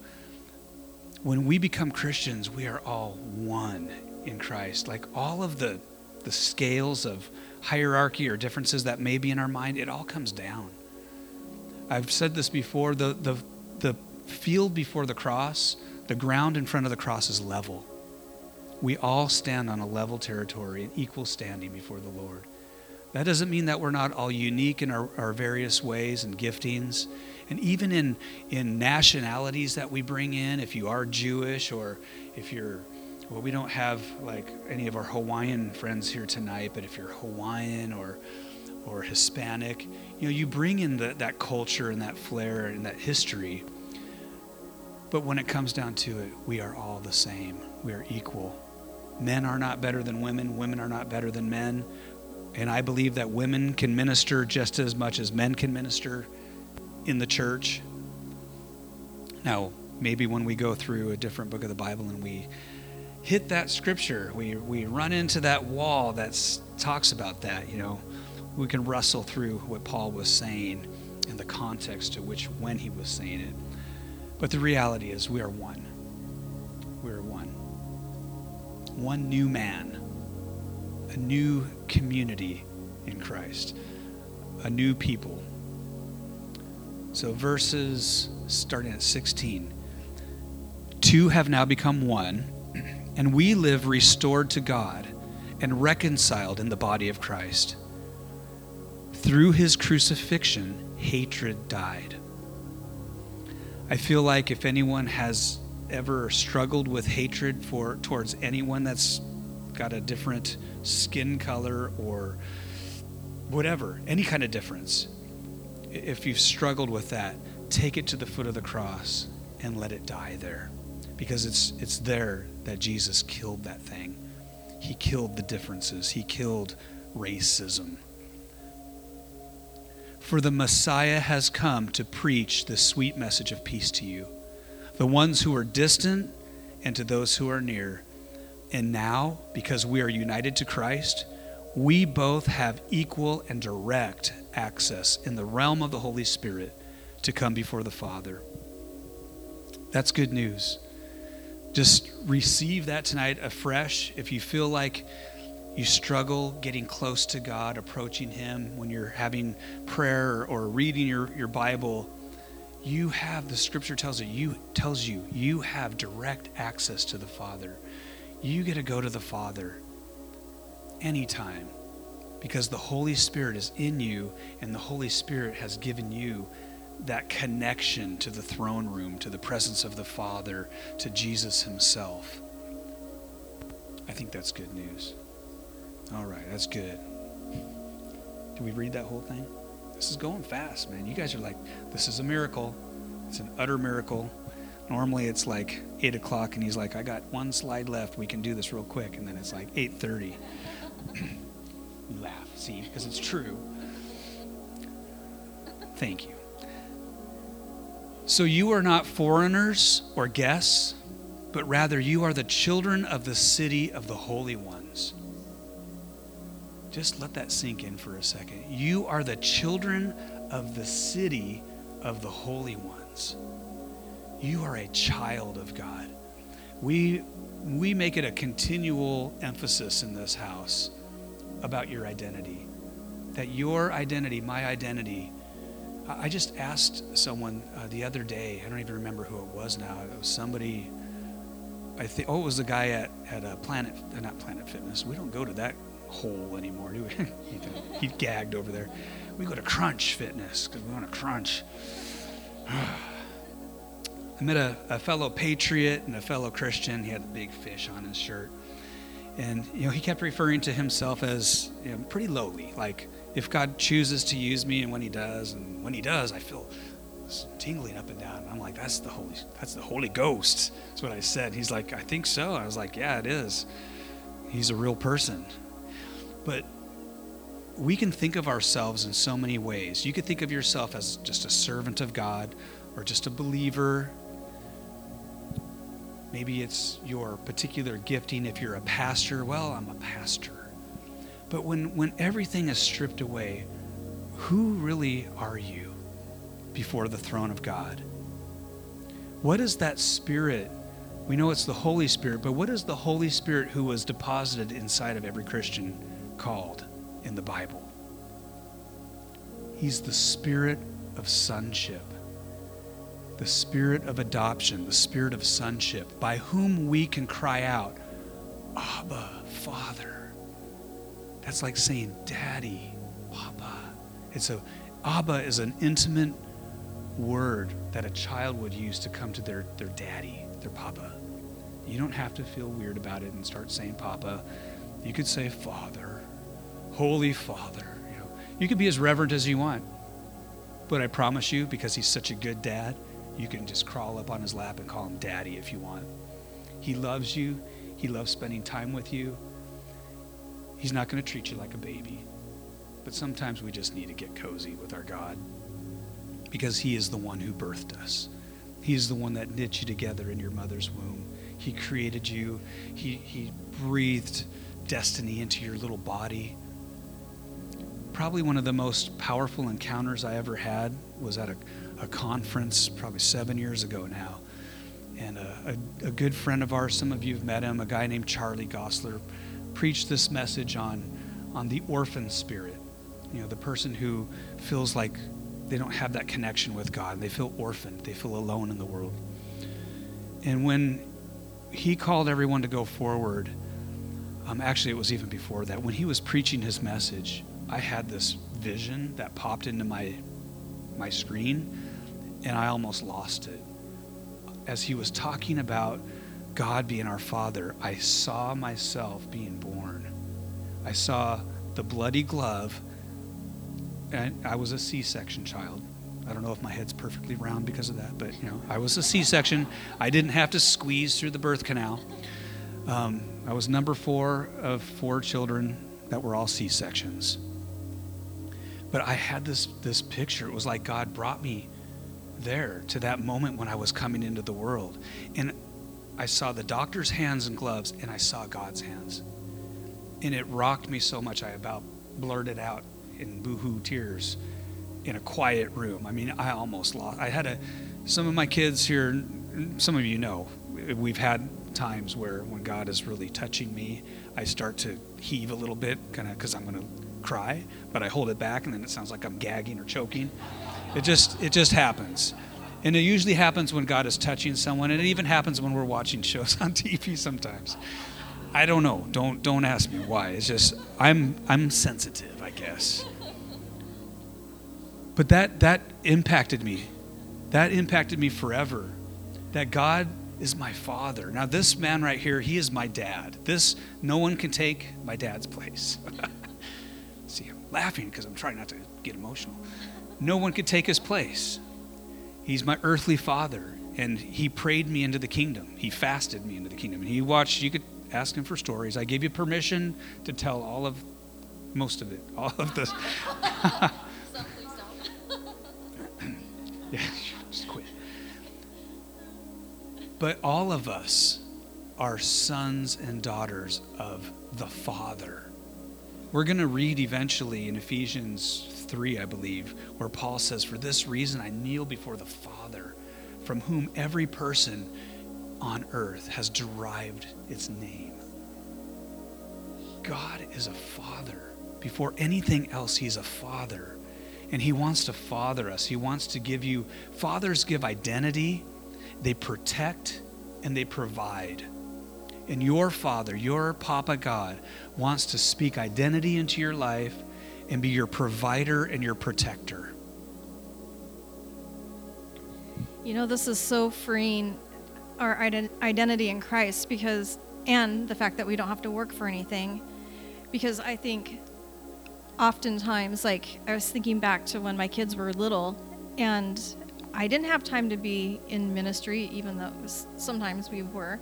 S1: when we become Christians, we are all one in Christ. Like all of the, the scales of hierarchy or differences that may be in our mind, it all comes down. I've said this before the, the, the field before the cross, the ground in front of the cross is level. We all stand on a level territory, an equal standing before the Lord. That doesn't mean that we're not all unique in our, our various ways and giftings and even in, in nationalities that we bring in, if you are Jewish or if you're, well, we don't have like any of our Hawaiian friends here tonight, but if you're Hawaiian or, or Hispanic, you know, you bring in the, that culture and that flair and that history. But when it comes down to it, we are all the same. We are equal. Men are not better than women, women are not better than men. And I believe that women can minister just as much as men can minister in the church. Now, maybe when we go through a different book of the Bible and we hit that scripture, we, we run into that wall that talks about that, you know, we can wrestle through what Paul was saying and the context to which when he was saying it. But the reality is, we are one. One new man, a new community in Christ, a new people so, verses starting at 16. Two have now become one, [CLEARS THROAT] and we live restored to God and reconciled in the body of Christ. Through his crucifixion, hatred died. I feel like if anyone has ever struggled with hatred for towards anyone that's got a different skin color or whatever, any kind of difference, if you've struggled with that, take it to the foot of the cross and let it die there. Because it's, it's there that Jesus killed that thing. He killed the differences, He killed racism. For the Messiah has come to preach the sweet message of peace to you, the ones who are distant and to those who are near. And now, because we are united to Christ, we both have equal and direct access in the realm of the Holy Spirit to come before the Father. That's good news. Just receive that tonight afresh. If you feel like you struggle getting close to God, approaching Him when you're having prayer or reading your, your Bible, you have the scripture tells it you tells you you have direct access to the Father. You get to go to the Father anytime because the Holy Spirit is in you and the Holy Spirit has given you that connection to the throne room, to the presence of the Father, to Jesus Himself. I think that's good news. All right, that's good. Can we read that whole thing? This is going fast, man. You guys are like, this is a miracle. It's an utter miracle. Normally it's like eight o'clock, and he's like, I got one slide left. We can do this real quick, and then it's like eight thirty. you laugh, see, because it's true. Thank you. So you are not foreigners or guests, but rather you are the children of the city of the holy ones. Just let that sink in for a second. You are the children of the city of the holy ones. You are a child of God. We, we make it a continual emphasis in this house about your identity. That your identity, my identity, I just asked someone uh, the other day, I don't even remember who it was now. It was somebody, I think, oh, it was the guy at, at a Planet, uh, not Planet Fitness. We don't go to that hole anymore, do [LAUGHS] he, gagged over there. We go to Crunch Fitness because we want to crunch. [SIGHS] I met a, a fellow patriot and a fellow Christian. He had a big fish on his shirt. And, you know, he kept referring to himself as you know, pretty lowly. Like, if God chooses to use me and when he does, and when he does, I feel tingling up and down. I'm like, that's the Holy, that's the Holy Ghost. That's what I said. He's like, I think so. I was like, yeah, it is. He's a real person. But we can think of ourselves in so many ways. You could think of yourself as just a servant of God or just a believer. Maybe it's your particular gifting. If you're a pastor, well, I'm a pastor. But when, when everything is stripped away, who really are you before the throne of God? What is that spirit? We know it's the Holy Spirit, but what is the Holy Spirit who was deposited inside of every Christian called in the Bible? He's the spirit of sonship, the spirit of adoption, the spirit of sonship, by whom we can cry out, Abba, Father. That's like saying daddy, papa. It's a Abba is an intimate word that a child would use to come to their, their daddy, their papa. You don't have to feel weird about it and start saying papa. You could say father, holy father. You, know, you could be as reverent as you want. But I promise you, because he's such a good dad, you can just crawl up on his lap and call him daddy if you want. He loves you. He loves spending time with you. He's not going to treat you like a baby. But sometimes we just need to get cozy with our God because He is the one who birthed us. He is the one that knit you together in your mother's womb. He created you, He, he breathed destiny into your little body. Probably one of the most powerful encounters I ever had was at a, a conference, probably seven years ago now. And a, a, a good friend of ours, some of you have met him, a guy named Charlie Gosler preached this message on, on the orphan spirit. You know, the person who feels like they don't have that connection with God. They feel orphaned. They feel alone in the world. And when he called everyone to go forward, um, actually, it was even before that. When he was preaching his message, I had this vision that popped into my my screen, and I almost lost it. As he was talking about God being our Father, I saw myself being born. I saw the bloody glove, and I was a C section child. I don't know if my head's perfectly round because of that, but you know, I was a C section. I didn't have to squeeze through the birth canal. Um, I was number four of four children that were all C sections. But I had this, this picture. It was like God brought me there to that moment when I was coming into the world. And I saw the doctor's hands and gloves, and I saw God's hands. And it rocked me so much, I about blurted out in boohoo tears in a quiet room. I mean, I almost lost. I had a, some of my kids here, some of you know, we've had times where when God is really touching me, I start to heave a little bit, kind of because I'm going to cry, but I hold it back, and then it sounds like I'm gagging or choking. It just, it just happens. And it usually happens when God is touching someone, and it even happens when we're watching [LAUGHS] shows on TV sometimes. I don't know. Don't don't ask me why. It's just I'm I'm sensitive, I guess. But that, that impacted me. That impacted me forever. That God is my father. Now, this man right here, he is my dad. This, no one can take my dad's place. [LAUGHS] Laughing because I'm trying not to get emotional. No one could take his place. He's my earthly father, and he prayed me into the kingdom. He fasted me into the kingdom. And he watched, you could ask him for stories. I gave you permission to tell all of, most of it, all of this. [LAUGHS] [LAUGHS] yeah, just quit. But all of us are sons and daughters of the Father. We're going to read eventually in Ephesians 3, I believe, where Paul says, For this reason I kneel before the Father, from whom every person on earth has derived its name. God is a father. Before anything else, He's a father. And He wants to father us. He wants to give you, fathers give identity, they protect, and they provide. And your Father, your Papa God, wants to speak identity into your life and be your provider and your protector.
S8: You know, this is so freeing our ident- identity in Christ because, and the fact that we don't have to work for anything. Because I think oftentimes, like, I was thinking back to when my kids were little, and I didn't have time to be in ministry, even though sometimes we were.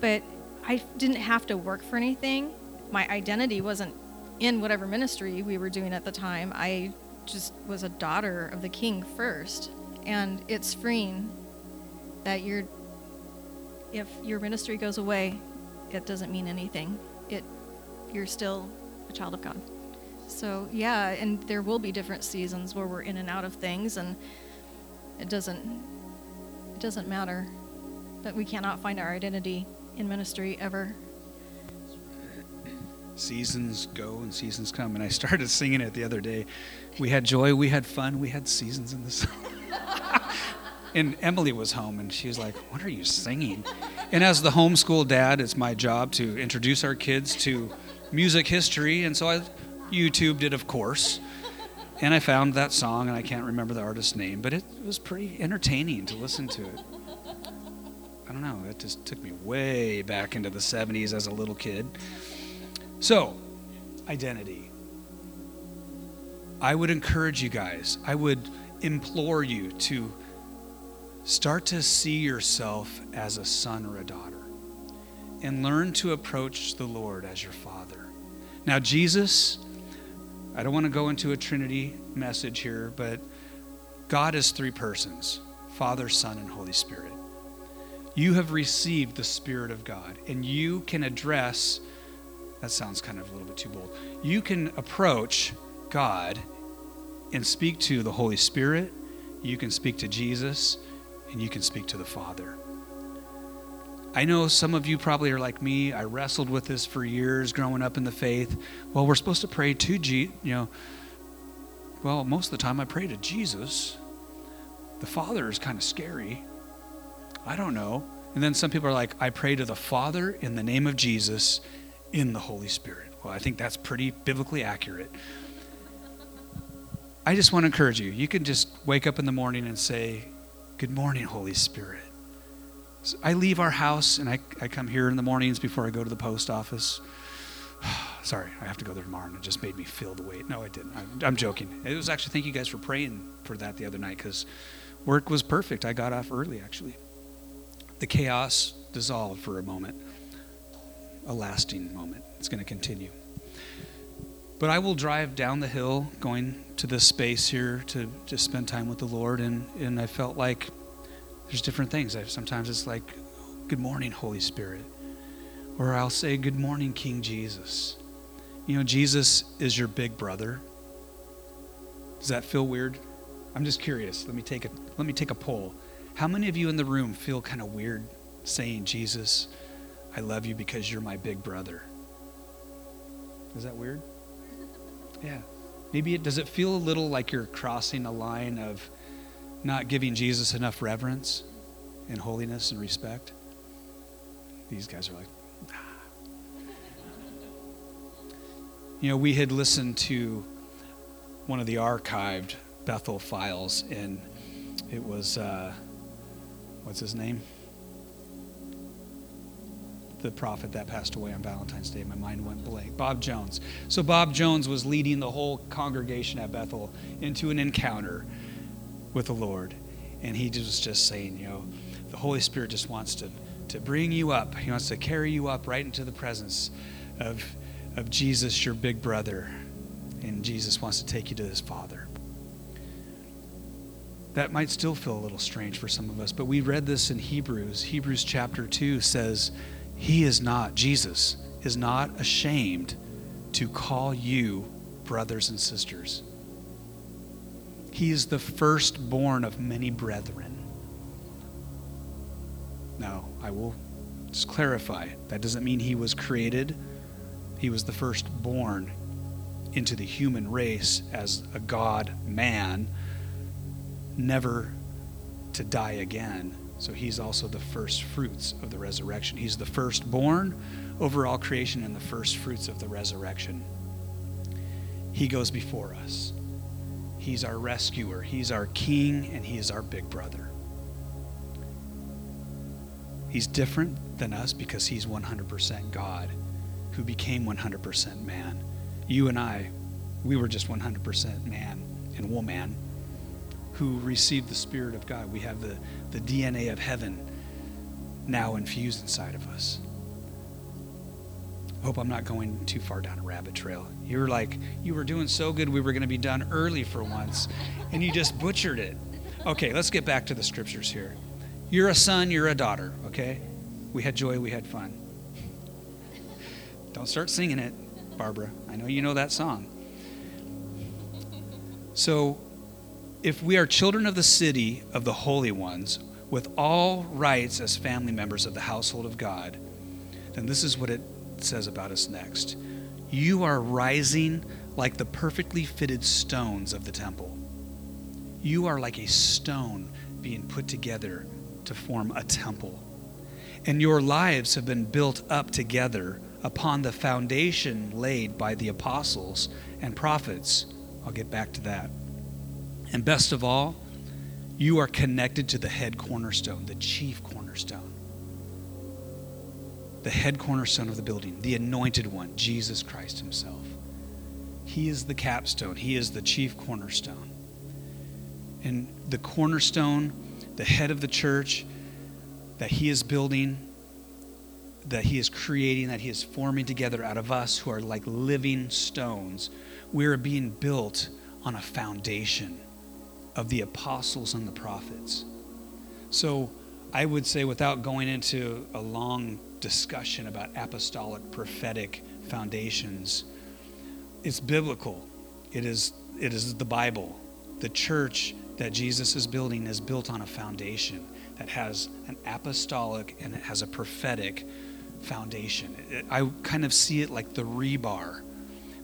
S8: But I didn't have to work for anything. My identity wasn't in whatever ministry we were doing at the time. I just was a daughter of the king first. And it's freeing that you're, if your ministry goes away, it doesn't mean anything. It, you're still a child of God. So yeah, and there will be different seasons where we're in and out of things, and it doesn't, it doesn't matter that we cannot find our identity in ministry ever.
S1: Seasons go and seasons come. And I started [LAUGHS] singing it the other day. We had joy, we had fun, we had seasons in the summer. [LAUGHS] and Emily was home and she was like, What are you singing? And as the homeschool dad, it's my job to introduce our kids to music history. And so I YouTubed it, of course. And I found that song, and I can't remember the artist's name, but it was pretty entertaining to listen to it. I don't know, That just took me way back into the 70s as a little kid. So, identity. I would encourage you guys, I would implore you to start to see yourself as a son or a daughter and learn to approach the Lord as your father. Now, Jesus, I don't want to go into a Trinity message here, but God is three persons Father, Son, and Holy Spirit. You have received the Spirit of God, and you can address that sounds kind of a little bit too bold. You can approach God and speak to the Holy Spirit, you can speak to Jesus, and you can speak to the Father. I know some of you probably are like me. I wrestled with this for years growing up in the faith. Well, we're supposed to pray to G, you know. Well, most of the time I pray to Jesus. The Father is kind of scary. I don't know. And then some people are like, I pray to the Father in the name of Jesus in the Holy Spirit. Well, I think that's pretty biblically accurate. I just want to encourage you. You can just wake up in the morning and say, Good morning, Holy Spirit. So I leave our house and I, I come here in the mornings before I go to the post office. [SIGHS] Sorry, I have to go there tomorrow, and it just made me feel the weight. No, I didn't. I, I'm joking. It was actually, thank you guys for praying for that the other night because work was perfect. I got off early, actually. The chaos dissolved for a moment, a lasting moment. It's going to continue. But I will drive down the hill going to this space here to just spend time with the Lord, and, and I felt like there's different things. I, sometimes it's like, Good morning, Holy Spirit. Or I'll say, Good morning, King Jesus. You know, Jesus is your big brother. Does that feel weird? I'm just curious. Let me take a let me take a poll. How many of you in the room feel kind of weird saying, Jesus, I love you because you're my big brother? Is that weird? Yeah. Maybe it does it feel a little like you're crossing a line of not giving Jesus enough reverence and holiness and respect? These guys are like, ah. you know, we had listened to one of the archived Bethel files, and it was, uh, what's his name? The prophet that passed away on Valentine's Day. My mind went blank. Bob Jones. So Bob Jones was leading the whole congregation at Bethel into an encounter with the Lord. And he was just saying, you know, the Holy Spirit just wants to, to bring you up. He wants to carry you up right into the presence of, of Jesus, your big brother. And Jesus wants to take you to his Father. That might still feel a little strange for some of us, but we read this in Hebrews. Hebrews chapter 2 says, He is not, Jesus is not ashamed to call you brothers and sisters. He is the firstborn of many brethren. Now, I will just clarify that doesn't mean he was created, he was the firstborn into the human race as a God man, never to die again. So he's also the first fruits of the resurrection. He's the firstborn over all creation and the first fruits of the resurrection. He goes before us. He's our rescuer, He's our king, and He is our big brother. He's different than us because He's 100% God who became 100% man. You and I, we were just 100% man and woman who received the Spirit of God. We have the, the DNA of heaven now infused inside of us. Hope I'm not going too far down a rabbit trail. You were like, you were doing so good, we were going to be done early for once, and you just butchered it. Okay, let's get back to the scriptures here. You're a son, you're a daughter, okay? We had joy, we had fun. Don't start singing it, Barbara. I know you know that song. So, if we are children of the city of the holy ones, with all rights as family members of the household of God, then this is what it says about us next. You are rising like the perfectly fitted stones of the temple. You are like a stone being put together to form a temple. And your lives have been built up together upon the foundation laid by the apostles and prophets. I'll get back to that. And best of all, you are connected to the head cornerstone, the chief cornerstone the head cornerstone of the building, the anointed one, Jesus Christ Himself. He is the capstone, He is the chief cornerstone. And the cornerstone, the head of the church that He is building, that He is creating, that He is forming together out of us who are like living stones, we are being built on a foundation of the apostles and the prophets. So I would say, without going into a long discussion about apostolic prophetic foundations. It's biblical. It is it is the Bible. The church that Jesus is building is built on a foundation that has an apostolic and it has a prophetic foundation. I kind of see it like the rebar.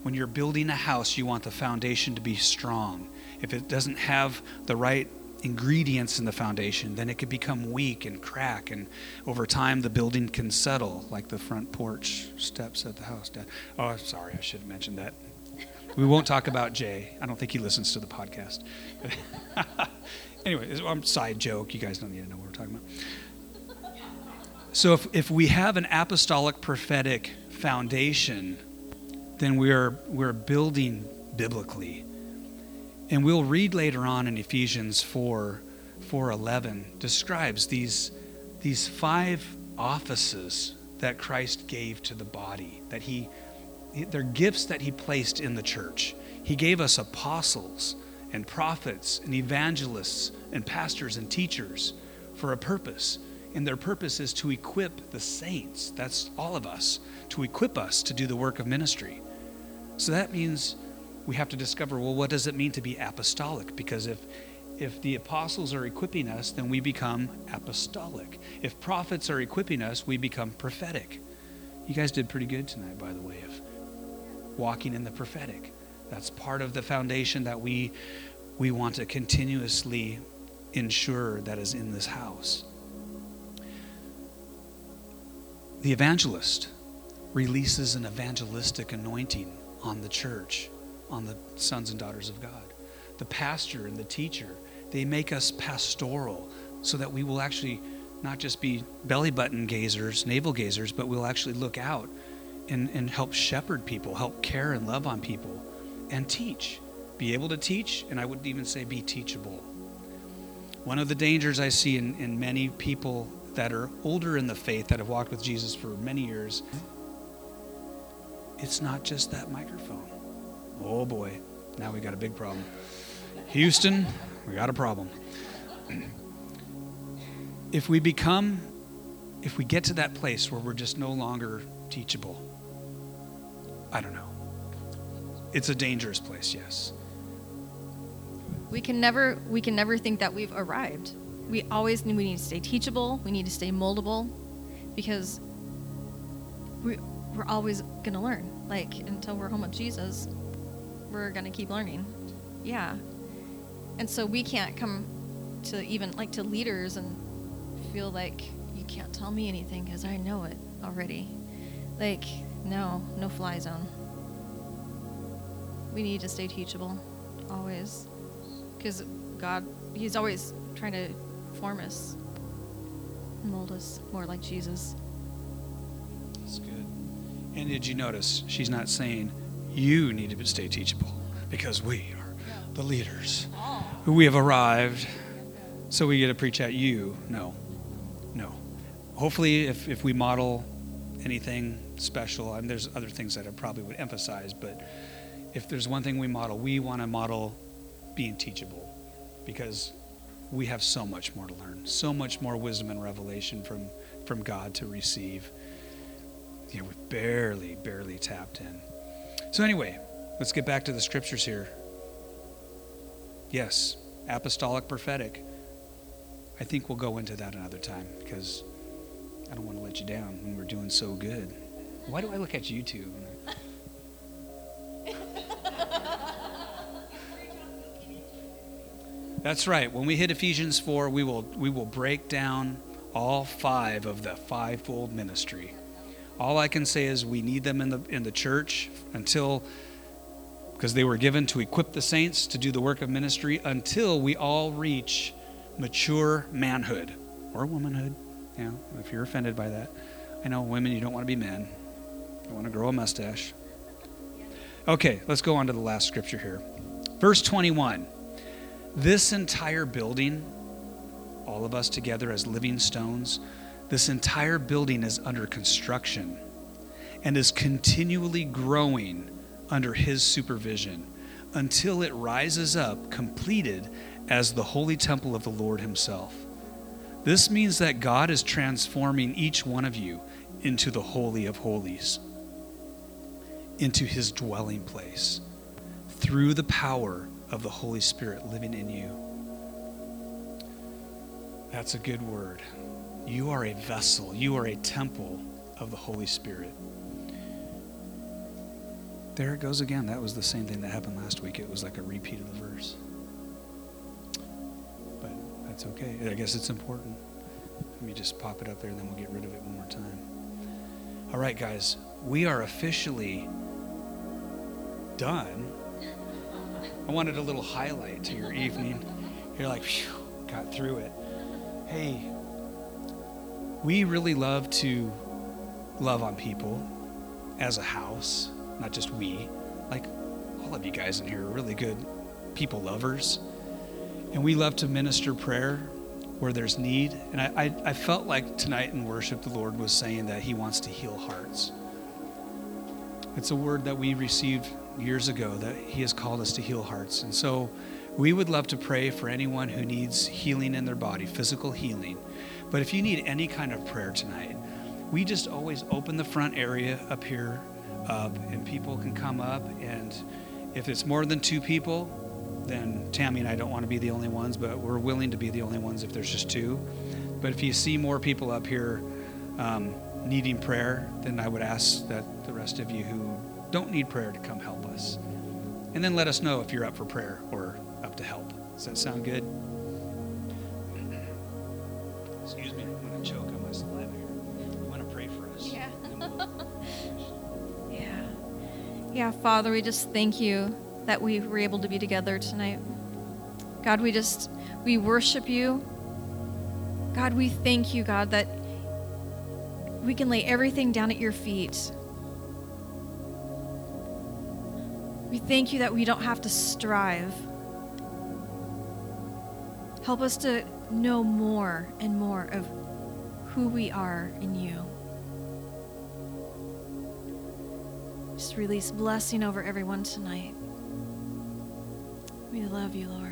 S1: When you're building a house, you want the foundation to be strong. If it doesn't have the right ingredients in the foundation, then it could become weak and crack, and over time the building can settle, like the front porch steps at the house. Oh, sorry, I should have mentioned that. We won't talk about Jay. I don't think he listens to the podcast. [LAUGHS] anyway, I'm um, side joke. You guys don't need to know what we're talking about. So if, if we have an apostolic prophetic foundation, then we're we're building biblically and we'll read later on in Ephesians 4 4:11 describes these these five offices that Christ gave to the body that he they're gifts that he placed in the church. He gave us apostles and prophets and evangelists and pastors and teachers for a purpose. And their purpose is to equip the saints, that's all of us, to equip us to do the work of ministry. So that means we have to discover well, what does it mean to be apostolic? Because if if the apostles are equipping us, then we become apostolic. If prophets are equipping us, we become prophetic. You guys did pretty good tonight, by the way, of walking in the prophetic. That's part of the foundation that we we want to continuously ensure that is in this house. The evangelist releases an evangelistic anointing on the church on the sons and daughters of God. the pastor and the teacher. They make us pastoral so that we will actually not just be belly button gazers, navel gazers, but we'll actually look out and, and help shepherd people, help care and love on people, and teach. Be able to teach, and I wouldn't even say be teachable. One of the dangers I see in, in many people that are older in the faith that have walked with Jesus for many years, it's not just that microphone. Oh boy, now we got a big problem. Houston, we got a problem. If we become, if we get to that place where we're just no longer teachable, I don't know. It's a dangerous place, yes.
S8: We can never we can never think that we've arrived. We always we need to stay teachable. We need to stay moldable, because we we're always gonna learn. Like until we're home with Jesus, we're gonna keep learning. Yeah, and so we can't come to even like to leaders and feel like you can't tell me anything because I know it already. Like no, no fly zone. We need to stay teachable, always because God, He's always trying to form us, mold us more like Jesus.
S1: That's good. And did you notice she's not saying you need to stay teachable because we are the leaders. who We have arrived, so we get to preach at you. No, no. Hopefully, if, if we model anything special, and there's other things that I probably would emphasize, but if there's one thing we model, we want to model being teachable because we have so much more to learn, so much more wisdom and revelation from, from God to receive. You know, we've barely, barely tapped in. So, anyway, let's get back to the scriptures here. Yes, apostolic prophetic. I think we'll go into that another time because I don't want to let you down when we're doing so good. Why do I look at you two? That's right. When we hit Ephesians 4, we will, we will break down all five of the fivefold ministry. All I can say is we need them in the, in the church until, because they were given to equip the saints to do the work of ministry until we all reach mature manhood or womanhood. You know, if you're offended by that. I know women, you don't want to be men. You want to grow a mustache. Okay, let's go on to the last scripture here. Verse 21. This entire building, all of us together as living stones, this entire building is under construction and is continually growing under His supervision until it rises up completed as the holy temple of the Lord Himself. This means that God is transforming each one of you into the Holy of Holies, into His dwelling place, through the power of the Holy Spirit living in you. That's a good word. You are a vessel, you are a temple of the Holy Spirit. There it goes again. That was the same thing that happened last week. It was like a repeat of the verse. But that's okay. I guess it's important. Let me just pop it up there and then we'll get rid of it one more time. All right, guys, we are officially done. I wanted a little highlight to your evening. You're like, got through it. Hey, we really love to love on people as a house, not just we. Like all of you guys in here are really good people lovers. And we love to minister prayer where there's need. And I, I, I felt like tonight in worship, the Lord was saying that He wants to heal hearts. It's a word that we received years ago that He has called us to heal hearts. And so we would love to pray for anyone who needs healing in their body, physical healing. But if you need any kind of prayer tonight, we just always open the front area up here up, and people can come up. And if it's more than two people, then Tammy and I don't want to be the only ones, but we're willing to be the only ones if there's just two. But if you see more people up here um, needing prayer, then I would ask that the rest of you who don't need prayer to come help us. And then let us know if you're up for prayer or up to help. Does that sound good?
S8: Yeah. Father, we just thank you that we were able to be together tonight. God, we just, we worship you. God, we thank you, God, that we can lay everything down at your feet. We thank you that we don't have to strive. Help us to know more and more of who we are in you. Just release blessing over everyone tonight. We love you, Lord.